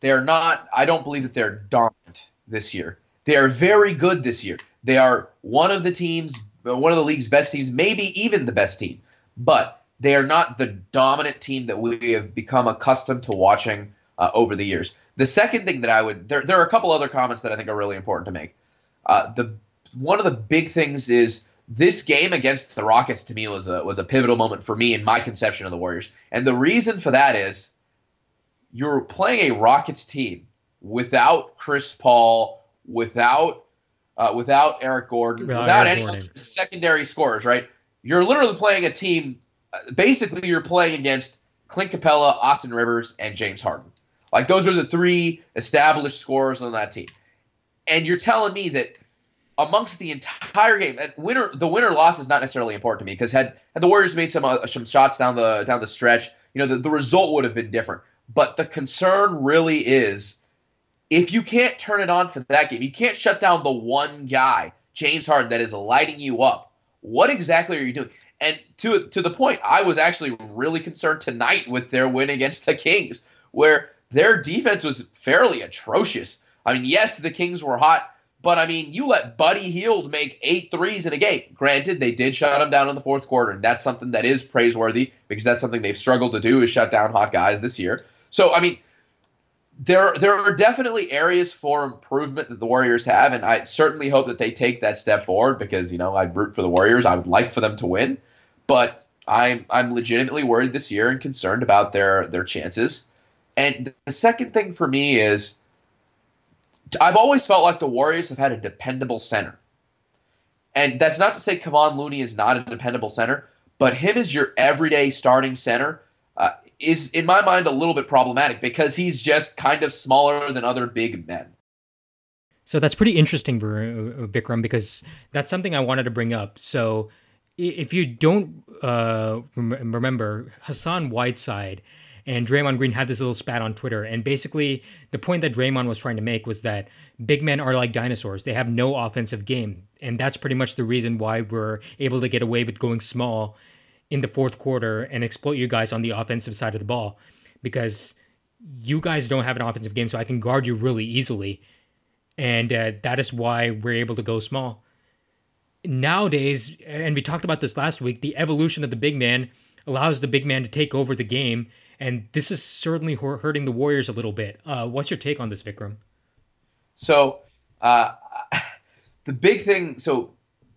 Speaker 2: They're not. I don't believe that they're dominant this year. They are very good this year. They are one of the teams, one of the league's best teams, maybe even the best team. But they are not the dominant team that we have become accustomed to watching uh, over the years. The second thing that I would there there are a couple other comments that I think are really important to make. Uh, the one of the big things is this game against the Rockets to me was a was a pivotal moment for me in my conception of the Warriors. And the reason for that is you're playing a Rockets team without Chris Paul, without uh, without Eric Gordon, without, without Eric any Gordon. secondary scorers, right? You're literally playing a team. Basically, you're playing against Clint Capela, Austin Rivers, and James Harden. Like those are the three established scorers on that team. And you're telling me that amongst the entire game. And winner, the winner loss is not necessarily important to me because had had the Warriors made some uh, some shots down the down the stretch, you know, the, the result would have been different. But the concern really is if you can't turn it on for that game, you can't shut down the one guy, James Harden, that is lighting you up. What exactly are you doing? And to to the point, I was actually really concerned tonight with their win against the Kings, where their defense was fairly atrocious. I mean, yes, the Kings were hot but I mean, you let Buddy Hield make eight threes in a game. Granted, they did shut him down in the fourth quarter, and that's something that is praiseworthy because that's something they've struggled to do is shut down hot guys this year. So I mean, there there are definitely areas for improvement that the Warriors have, and I certainly hope that they take that step forward because you know I'd root for the Warriors. I would like for them to win, but I'm I'm legitimately worried this year and concerned about their their chances. And the second thing for me is I've always felt like the Warriors have had a dependable center. And that's not to say Kevon Looney is not a dependable center, but him as your everyday starting center uh, is, in my mind, a little bit problematic because he's just kind of smaller than other big men.
Speaker 1: So that's pretty interesting, uh, Vikram, because that's something I wanted to bring up. So if you don't uh, remember, Hassan Whiteside and Draymond Green had this little spat on Twitter. And basically, the point that Draymond was trying to make was that big men are like dinosaurs. They have no offensive game. And that's pretty much the reason why we're able to get away with going small in the fourth quarter and exploit you guys on the offensive side of the ball. Because you guys don't have an offensive game, so I can guard you really easily. And uh, that is why we're able to go small. Nowadays, and we talked about this last week, the evolution of the big man allows the big man to take over the game and this is certainly hurting the Warriors a little bit. Uh, what's your take on this, Vikram?
Speaker 2: So, uh, the big thing. So,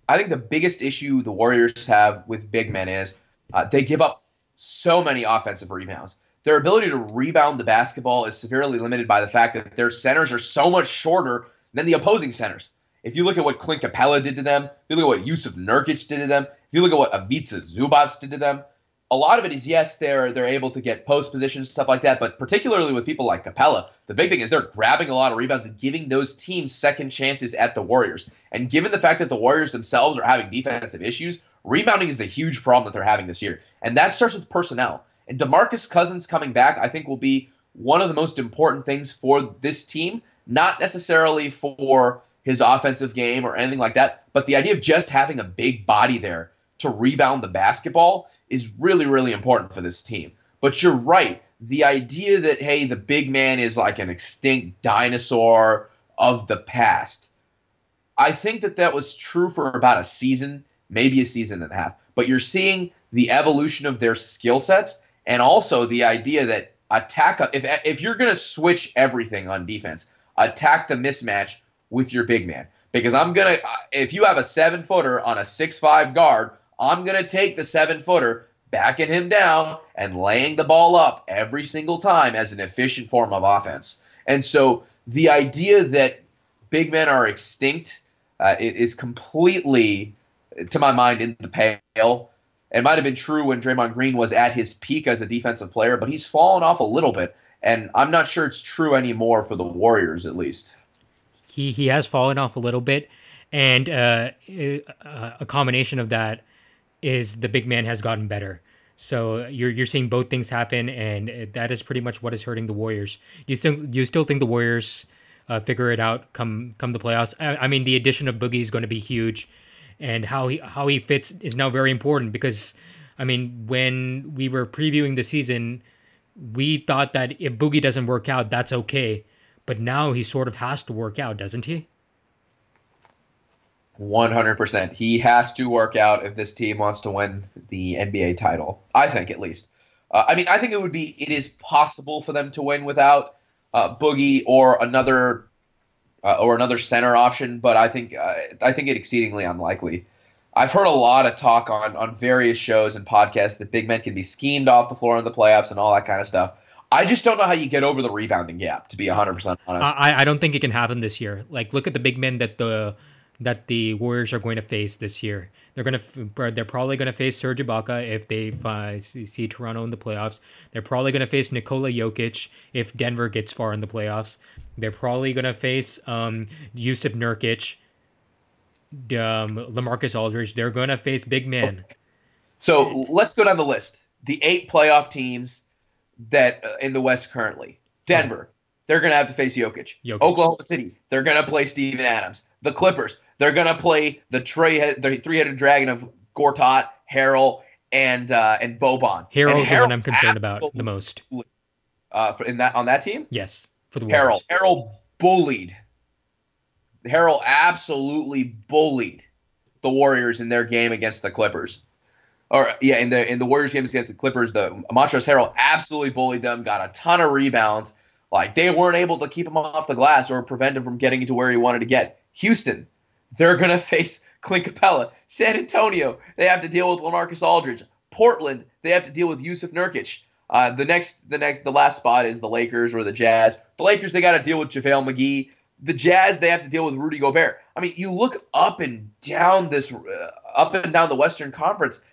Speaker 2: I think the biggest issue the Warriors have with big men is uh, they give up so many offensive rebounds. Their ability to rebound the basketball is severely limited by the fact that their centers are so much shorter than the opposing centers. If you look at what Clint Capela did to them, if you look at what Jusuf Nurkic did to them, if you look at what Ivica Zubac did to them, a lot of it is yes, they're they're able to get post positions, stuff like that. But particularly with people like Capela, the big thing is they're grabbing a lot of rebounds and giving those teams second chances at the Warriors. And given the fact that the Warriors themselves are having defensive issues, rebounding is the huge problem that they're having this year. And that starts with personnel. And DeMarcus Cousins coming back, I think, will be one of the most important things for this team. Not necessarily for his offensive game or anything like that, but the idea of just having a big body there to rebound the basketball is really, really important for this team. But you're right. The idea that, hey, the big man is like an extinct dinosaur of the past, I think that that was true for about a season, maybe a season and a half. But you're seeing the evolution of their skill sets and also the idea that attack, if, if you're going to switch everything on defense, attack the mismatch with your big man. Because I'm to, if you have a seven footer on a six five guard, I'm to take the seven footer backing him down and laying the ball up every single time as an efficient form of offense. And so the idea that big men are extinct uh, is completely, to my mind, in the pale. It might have been true when Draymond Green was at his peak as a defensive player, but he's fallen off a little bit. And I'm not sure it's true anymore for the Warriors, at least.
Speaker 1: He, he has fallen off a little bit. And uh, uh a combination of that is the big man has gotten better. So you're you're seeing both things happen, and that is pretty much what is hurting the Warriors. You still you still think the Warriors uh, figure it out come come the playoffs? I, I mean, the addition of Boogie is going to be huge, and how he how he fits is now very important because, I mean, when we were previewing the season, we thought that if Boogie doesn't work out, that's okay, but now he sort of has to work out, doesn't he?
Speaker 2: 100%. He has to work out if this team wants to win the NBA title. I think, at least. Uh, I mean, I think it would be, it is possible for them to win without uh, Boogie or another. Uh, or another center option, but I think uh, I think it exceedingly unlikely. I've heard a lot of talk on on various shows and podcasts that big men can be schemed off the floor in the playoffs and all that kind of stuff. I just don't know how you get over the rebounding gap. To be 100 percent honest,
Speaker 1: I, I don't think it can happen this year. Like, look at the big men that the that the Warriors are going to face this year. They're to they're probably going to face Serge Ibaka if they uh, see Toronto in the playoffs. They're probably going to face Nikola Jokic if Denver gets far in the playoffs. They're probably going to face um, Jusuf Nurkic, um, LaMarcus Aldridge. They're going to face big men.
Speaker 2: So let's go down the list. The eight playoff teams that uh, in the West currently: Denver. They're going to have to face Jokic. Jokic. Oklahoma City. They're going to play Steven Adams. The Clippers. They're gonna play the tray the three headed dragon of Gortat, Harrell, and uh, and Boban.
Speaker 1: The one I'm concerned about the most.
Speaker 2: Uh, for, in that on that team.
Speaker 1: Yes, for the
Speaker 2: Warriors. Harrell. Harrell bullied. Harrell absolutely bullied the Warriors in their game against the Clippers. Or yeah, in the in the Warriors games against the Clippers, the Montrezl Harrell absolutely bullied them, got a ton of rebounds. Like they weren't able to keep him off the glass or prevent him from getting to where he wanted to get. Houston, they're to face Clint Capela. San Antonio, they have to deal with LaMarcus Aldridge. Portland, they have to deal with Jusuf Nurkic. Uh, the next, the next, the last spot is the Lakers or the Jazz. The Lakers, they got to deal with JaVale McGee. The Jazz, they have to deal with Rudy Gobert. I mean, you look up and down this, uh, up and down the Western Conference.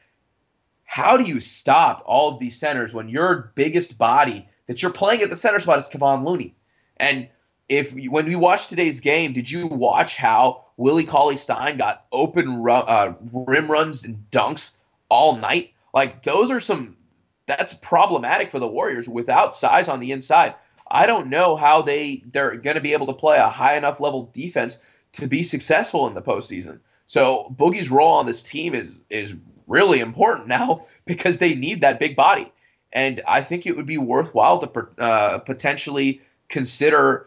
Speaker 2: How do you stop all of these centers when your biggest body that you're playing at the center spot is Kevon Looney? And if when we watched today's game, did you watch how Willie Cauley Stein got open uh, rim runs and dunks all night? Like those are some. That's problematic for the Warriors without size on the inside. I don't know how they they're going to be able to play a high enough level defense to be successful in the postseason. So Boogie's role on this team is is really important now because they need that big body, and I think it would be worthwhile to uh, potentially consider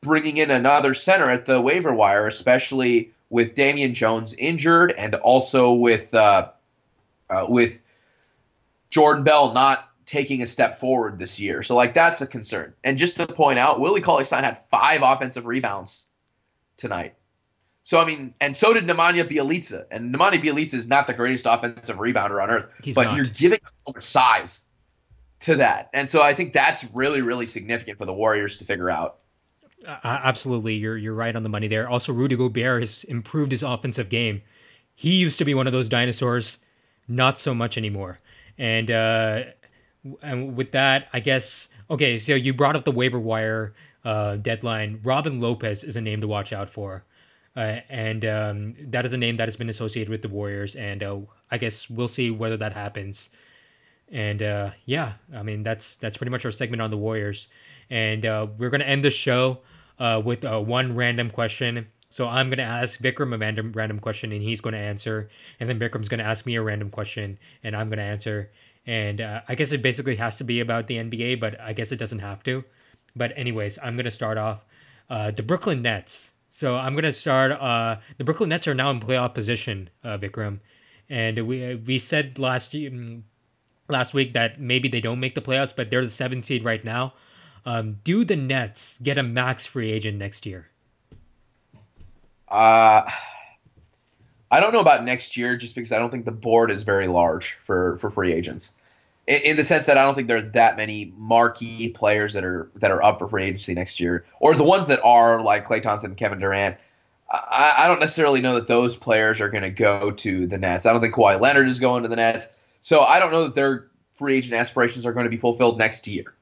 Speaker 2: bringing in another center at the waiver wire, especially with Damian Jones injured and also with uh, uh, with Jordan Bell not taking a step forward this year. So like that's a concern. And just to point out, Willie Cauley Stein had five offensive rebounds tonight. So I mean, and so did Nemanja Bjelica. And Nemanja Bjelica is not the greatest offensive rebounder on earth, He's but not. you're giving so much size to that. And so I think that's really, really significant for the Warriors to figure out.
Speaker 1: Uh, absolutely, you're you're right on the money there. Also, Rudy Gobert has improved his offensive game. He used to be one of those dinosaurs, not so much anymore. And uh, and with that, I guess okay. So you brought up the waiver wire uh, deadline. Robin Lopez is a name to watch out for, uh, and um, that is a name that has been associated with the Warriors. And uh, I guess we'll see whether that happens. And uh, yeah, I mean that's that's pretty much our segment on the Warriors and uh, we're gonna end the show uh, with uh, one random question. So I'm gonna ask Vikram a random random question, and he's gonna answer, and then Vikram's gonna ask me a random question, and I'm gonna answer. And I guess it basically has to be about the NBA, but I guess it doesn't have to. But anyways, I'm gonna start off the Brooklyn Nets. So I'm gonna start. Uh, the Brooklyn Nets are now in playoff position, Vikram, and we we said last mm, last week that maybe they don't make the playoffs, but they're the seventh seed right now. Um, do the Nets get a max free agent next year?
Speaker 2: Uh, I don't know about next year, just because I don't think the board is very large for for free agents. In, the sense that I don't think there are that many marquee players that are that are up for free agency next year, or the ones that are like Klay Thompson, and Kevin Durant. I, I don't necessarily know that those players are going to go to the Nets. I don't think Kawhi Leonard is going to the Nets, so I don't know that their free agent aspirations are going to be fulfilled next year.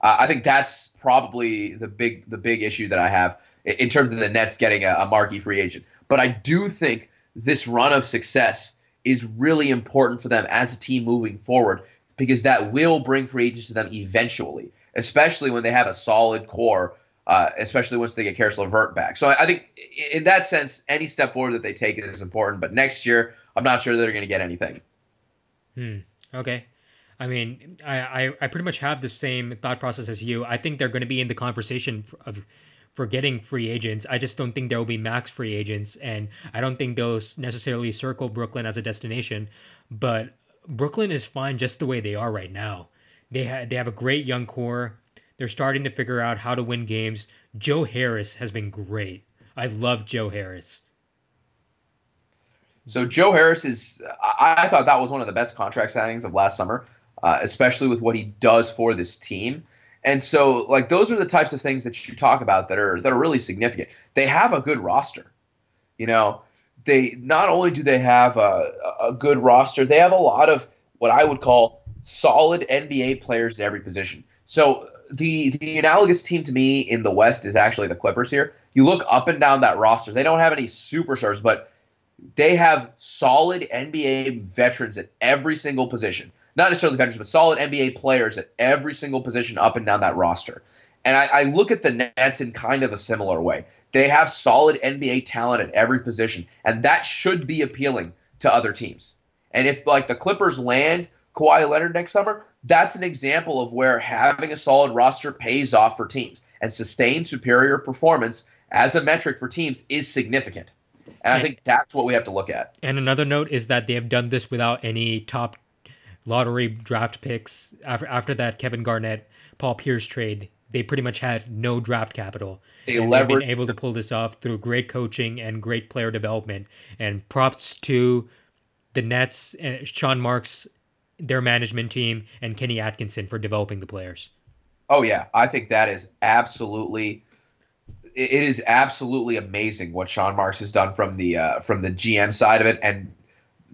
Speaker 2: Uh, I think that's probably the big the big issue that I have in terms of the Nets getting a, a marquee free agent. But I do think this run of success is really important for them as a team moving forward because that will bring free agents to them eventually, especially when they have a solid core, uh, especially once they get Caris LeVert back. So I, I, think in that sense, any step forward that they take is important. But next year, I'm not sure they're going to get anything.
Speaker 1: Hmm. Okay. I mean, I, I, I pretty much have the same thought process as you. I think they're going to be in the conversation of for getting free agents. I just don't think there will be max free agents, and I don't think they'll necessarily circle Brooklyn as a destination. But Brooklyn is fine just the way they are right now. They have they have a great young core. They're starting to figure out how to win games. Joe Harris has been great. I love Joe Harris.
Speaker 2: So Joe Harris is. I, I thought that was one of the best contract signings of last summer uh, especially with what he does for this team. And so, like, those are the types of things that you talk about that are that are really significant. They have a good roster. You know, they not only do they have a, a good roster, they have a lot of what I would call solid NBA players at every position. So the the analogous team to me in the West is actually the Clippers here. You look up and down that roster; they don't have any superstars, but they have solid NBA veterans at every single position not necessarily the veterans, but solid NBA players at every single position up and down that roster. And I, I look at the Nets in kind of a similar way. They have solid NBA talent at every position, and that should be appealing to other teams. And if like the Clippers land Kawhi Leonard next summer, that's an example of where having a solid roster pays off for teams and sustained superior performance as a metric for teams is significant. And I think that's what we have to look at.
Speaker 1: And another note is that they have done this without any top lottery draft picks after after that Kevin Garnett Paul Pierce trade. They pretty much had no draft capital. They and they've been able to pull this off through great coaching and great player development. And props to the Nets and Sean Marks, their management team, and Kenny Atkinson for developing the players.
Speaker 2: Oh yeah, I think that is absolutely it is absolutely amazing what Sean Marks has done from the uh, from the GM side of it, and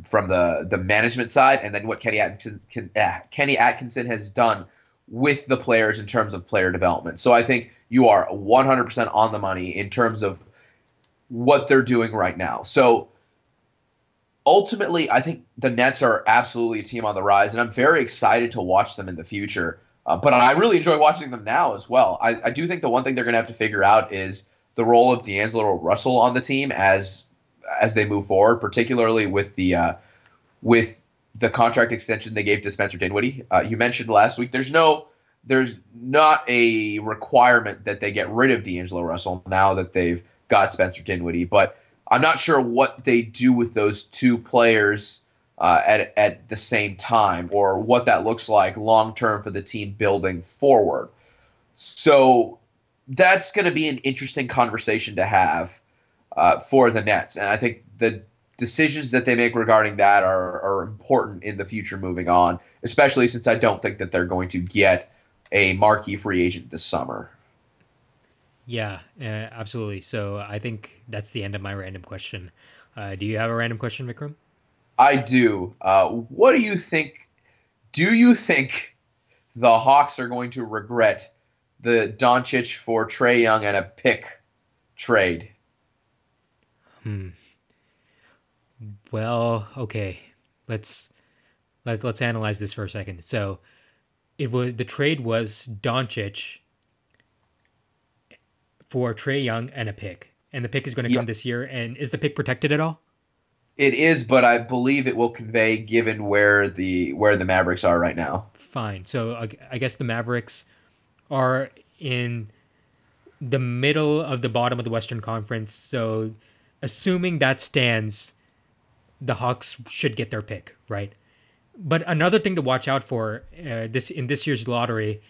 Speaker 2: from the the management side, and then what Kenny Atkinson, uh, Kenny Atkinson has done with the players in terms of player development. So I think you are 100% on the money in terms of what they're doing right now. So ultimately, I think the Nets are absolutely a team on the rise, and I'm very excited to watch them in the future. Uh, but I really enjoy watching them now as well. I, I do think the one thing they're going to have to figure out is the role of D'Angelo Russell on the team as as they move forward, particularly with the uh, with the contract extension they gave to Spencer Dinwiddie. Uh, you mentioned last week there's no there's not a requirement that they get rid of D'Angelo Russell now that they've got Spencer Dinwiddie, but I'm not sure what they do with those two players uh, at at the same time or what that looks like long term for the team building forward. So that's going to be an interesting conversation to have uh, for the Nets. And I think the decisions that they make regarding that are, are important in the future moving on, especially since I don't think that they're going to get a marquee free agent this summer.
Speaker 1: Yeah, uh, absolutely. So I think that's the end of my random question. Uh, do you have a random question, Vikram?
Speaker 2: I do. Uh, what do you think? Do you think the Hawks are going to regret the Doncic for Trae Young and a pick trade?
Speaker 1: Hmm. Well, okay. Let's let's let's analyze this for a second. So, it was the trade was Doncic for Trae Young and a pick, and the pick is going to yep. come this year. And is the pick protected at all?
Speaker 2: It is, but I believe it will convey given where the where the Mavericks are right now.
Speaker 1: Fine. So I guess the Mavericks are in the middle of the bottom of the Western Conference. So assuming that stands, the Hawks should get their pick, right? But another thing to watch out for uh, this in this year's lottery,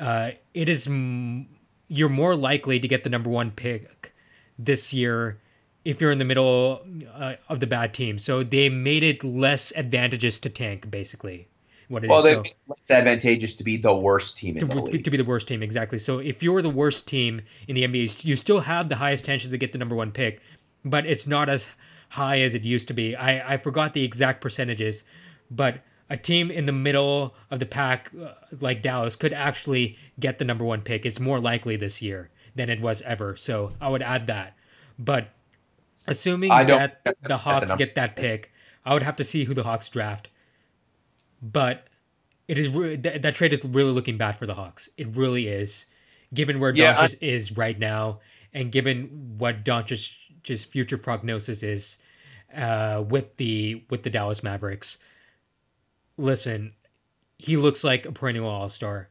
Speaker 1: uh, it is m- you're more likely to get the number one pick this year if you're in the middle uh, of the bad team. So they made it less advantageous to tank, basically.
Speaker 2: What it well, is. So, less advantageous to be the worst team in
Speaker 1: to,
Speaker 2: the league.
Speaker 1: To be the worst team, exactly. So if you're the worst team in the NBA, you still have the highest chances to get the number one pick, but it's not as high as it used to be. I, I forgot the exact percentages, but a team in the middle of the pack uh, like Dallas could actually get the number one pick. It's more likely this year than it was ever. So I would add that. But assuming that the Hawks get that pick, I would have to see who the Hawks draft. But it is that, that trade is really looking bad for the Hawks. It really is, given where yeah, Doncic I, is right now, and given what Doncic's future prognosis is uh, with the with the Dallas Mavericks listen, he looks like a perennial all star.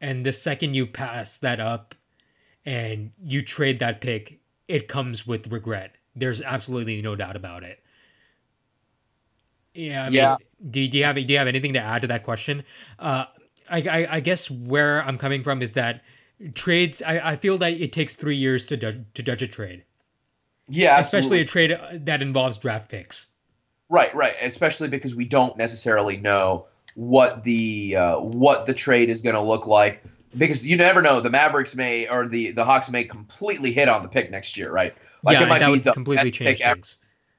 Speaker 1: And the second you pass that up and you trade that pick, it comes with regret. There's absolutely no doubt about it. Yeah. I mean, yeah. Do, do you have do you have anything to add to that question? Uh, I, I, I guess where I'm coming from is that trades. I, I feel that it takes three years to to judge a trade.
Speaker 2: Yeah,
Speaker 1: absolutely. especially a trade that involves draft picks.
Speaker 2: Right, right. Especially because we don't necessarily know what the uh, what the trade is going to look like because you never know. The Mavericks may or the the Hawks may completely hit on the pick next year, right?
Speaker 1: Like yeah, it might that be would the completely change things.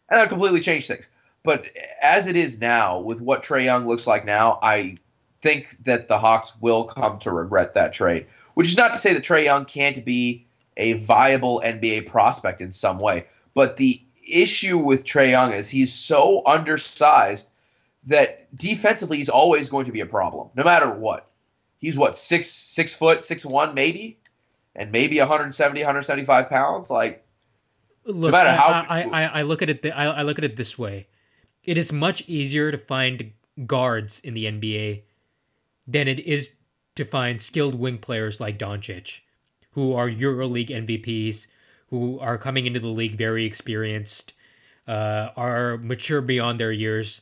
Speaker 2: and that would completely change things. But as it is now, with what Trae Young looks like now, I think that the Hawks will come to regret that trade. Which is not to say that Trae Young can't be a viable NBA prospect in some way, but the issue with Trae Young is he's so undersized that defensively he's always going to be a problem, no matter what. He's what six six foot six one maybe, and maybe 170 175 pounds. Like
Speaker 1: look, no matter how I, I, I look at it I, I look at it this way: it is much easier to find guards in the NBA than it is to find skilled wing players like Doncic, who are EuroLeague MVPs, who are coming into the league very experienced, uh, are mature beyond their years.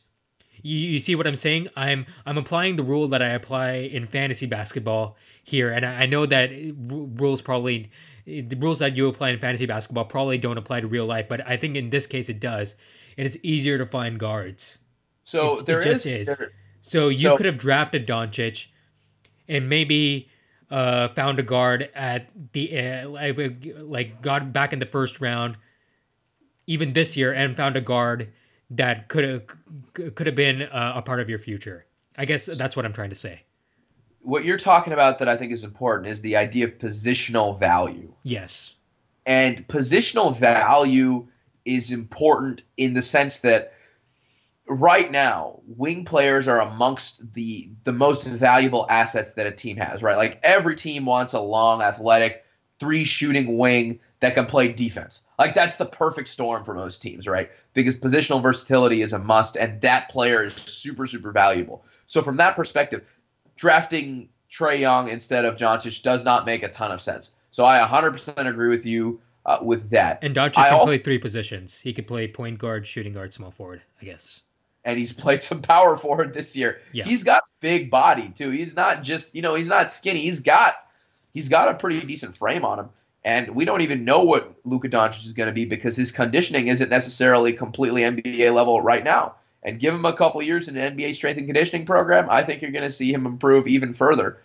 Speaker 1: You, you see what I'm saying? I'm I'm applying the rule that I apply in fantasy basketball here, and I, I know that rules probably the rules that you apply in fantasy basketball probably don't apply to real life, but I think in this case it does. And it's easier to find guards.
Speaker 2: So it, there it is. is. There,
Speaker 1: so you so, could have drafted Doncic, and maybe uh, found a guard at the uh, like got back in the first round, even this year, and found a guard that could have could have been uh, a part of your future. I guess that's what I'm trying to say.
Speaker 2: What you're talking about that I think is important is the idea of positional value.
Speaker 1: Yes.
Speaker 2: And positional value is important in the sense that right now, wing players are amongst the the most valuable assets that a team has, right? Like every team wants a long, athletic, three shooting wing that can play defense. Like that's the perfect storm for most teams, right? Because positional versatility is a must, and that player is super, super valuable. So from that perspective, drafting Trey Young instead of Doncic does not make a ton of sense. So I 100% agree with you uh, with that.
Speaker 1: And Doncic can also, play three positions. He can play point guard, shooting guard, small forward. I guess
Speaker 2: and he's played some power forward this year. Yeah. He's got a big body too. He's not just you know he's not skinny. He's got he's got a pretty decent frame on him. And we don't even know what Luka Doncic is going to be because his conditioning isn't necessarily completely NBA level right now. And give him a couple years in an NBA strength and conditioning program, I think you're going to see him improve even further.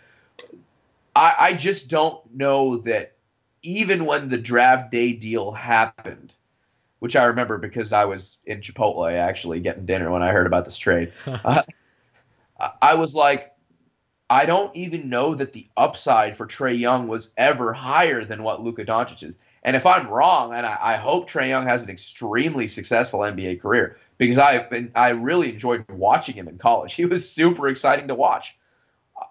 Speaker 2: I, I just don't know that even when the draft day deal happened, which I remember because I was in Chipotle actually getting dinner when I heard about this trade. uh, I was like, I don't even know that the upside for Trae Young was ever higher than what Luka Doncic is. And if I'm wrong, and I, I hope Trae Young has an extremely successful NBA career because I've been I really enjoyed watching him in college. He was super exciting to watch.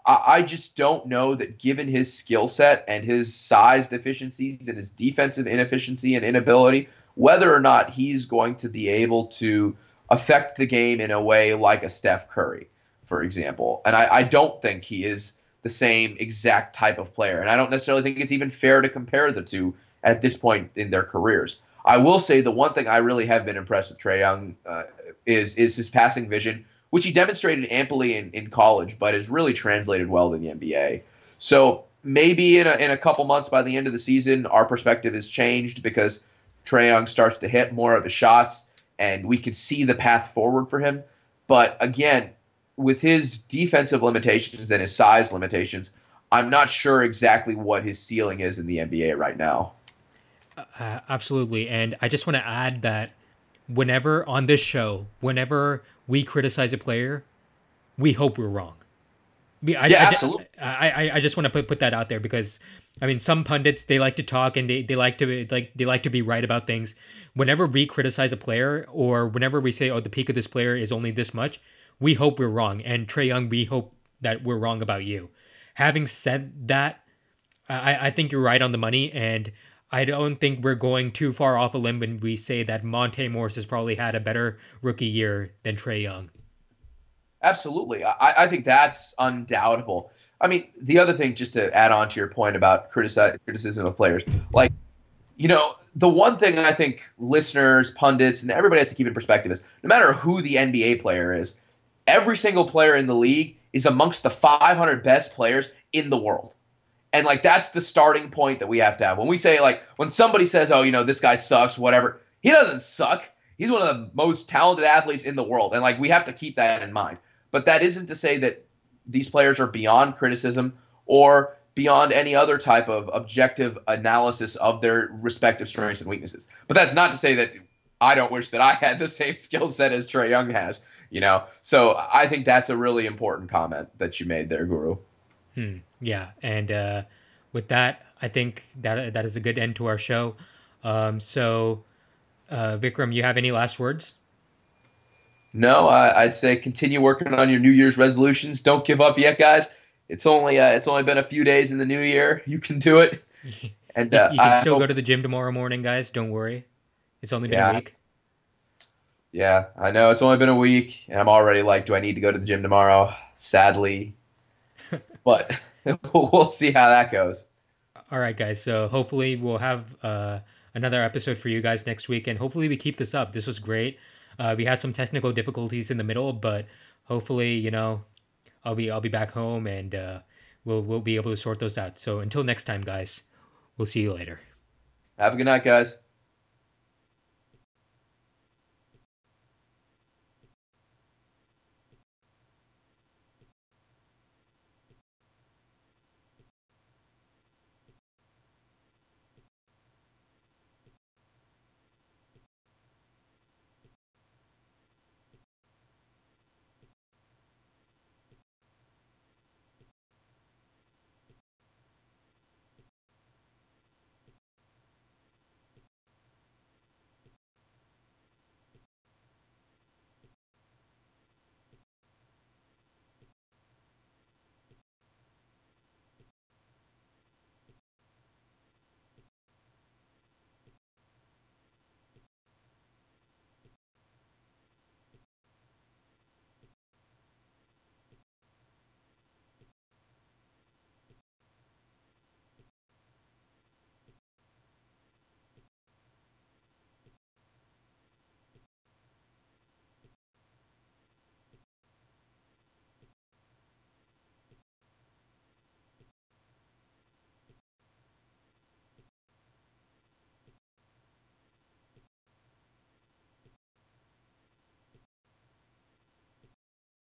Speaker 2: I, I just don't know that given his skill set and his size deficiencies and his defensive inefficiency and inability whether or not he's going to be able to affect the game in a way like a Steph Curry, for example. And I, I don't think he is the same exact type of player. And I don't necessarily think it's even fair to compare the two at this point in their careers. I will say the one thing I really have been impressed with Trae Young uh, is is his passing vision, which he demonstrated amply in, in college, but has really translated well in the NBA. So maybe in a, in a couple months by the end of the season, our perspective has changed because Trae Young starts to hit more of the shots, and we can see the path forward for him. But again, with his defensive limitations and his size limitations, I'm not sure exactly what his ceiling is in the NBA right now.
Speaker 1: Uh, absolutely. And I just want to add that whenever on this show, whenever we criticize a player, we hope we're wrong.
Speaker 2: I, yeah,
Speaker 1: I,
Speaker 2: absolutely.
Speaker 1: I, I, I just want to put, put that out there because I mean some pundits they like to talk and they, they like to like they like to be right about things. Whenever we criticize a player or whenever we say oh the peak of this player is only this much, we hope we're wrong. And Trae Young, we hope that we're wrong about you. Having said that, I, I think you're right on the money and I don't think we're going too far off a limb when we say that Monte Morris has probably had a better rookie year than Trae Young.
Speaker 2: Absolutely. I, I think that's undoubtable. I mean, the other thing, just to add on to your point about critici- criticism of players, like, you know, the one thing I think listeners, pundits, and everybody has to keep in perspective is no matter who the NBA player is, every single player in the league is amongst the 500 best players in the world. And like that's the starting point that we have to have. When we say like when somebody says, "Oh, you know, this guy sucks," whatever. He doesn't suck. He's one of the most talented athletes in the world, and like we have to keep that in mind. But that isn't to say that these players are beyond criticism or beyond any other type of objective analysis of their respective strengths and weaknesses. But that's not to say that I don't wish that I had the same skill set as Trae Young has, you know. So I think that's a really important comment that you made there, Guru.
Speaker 1: Hmm. Yeah, and uh, with that, I think that that is a good end to our show. Um, so, uh, Vikram, you have any last words?
Speaker 2: No, I'd say continue working on your New Year's resolutions. Don't give up yet, guys. It's only uh, it's only been a few days in the new year. You can do it.
Speaker 1: And uh, you, can I still go to the gym tomorrow morning, guys. Don't worry. It's only been yeah. a week.
Speaker 2: Yeah, I know it's only been a week, and I'm already like, do I need to go to the gym tomorrow? Sadly, but we'll see how that goes.
Speaker 1: All right, guys. So hopefully we'll have uh, another episode for you guys next week, and hopefully we keep this up. This was great. Uh, we had some technical difficulties in the middle, but hopefully, you know, I'll be I'll be back home and uh, we'll we'll be able to sort those out. So until next time, guys, we'll see you later.
Speaker 2: Have a good night, guys.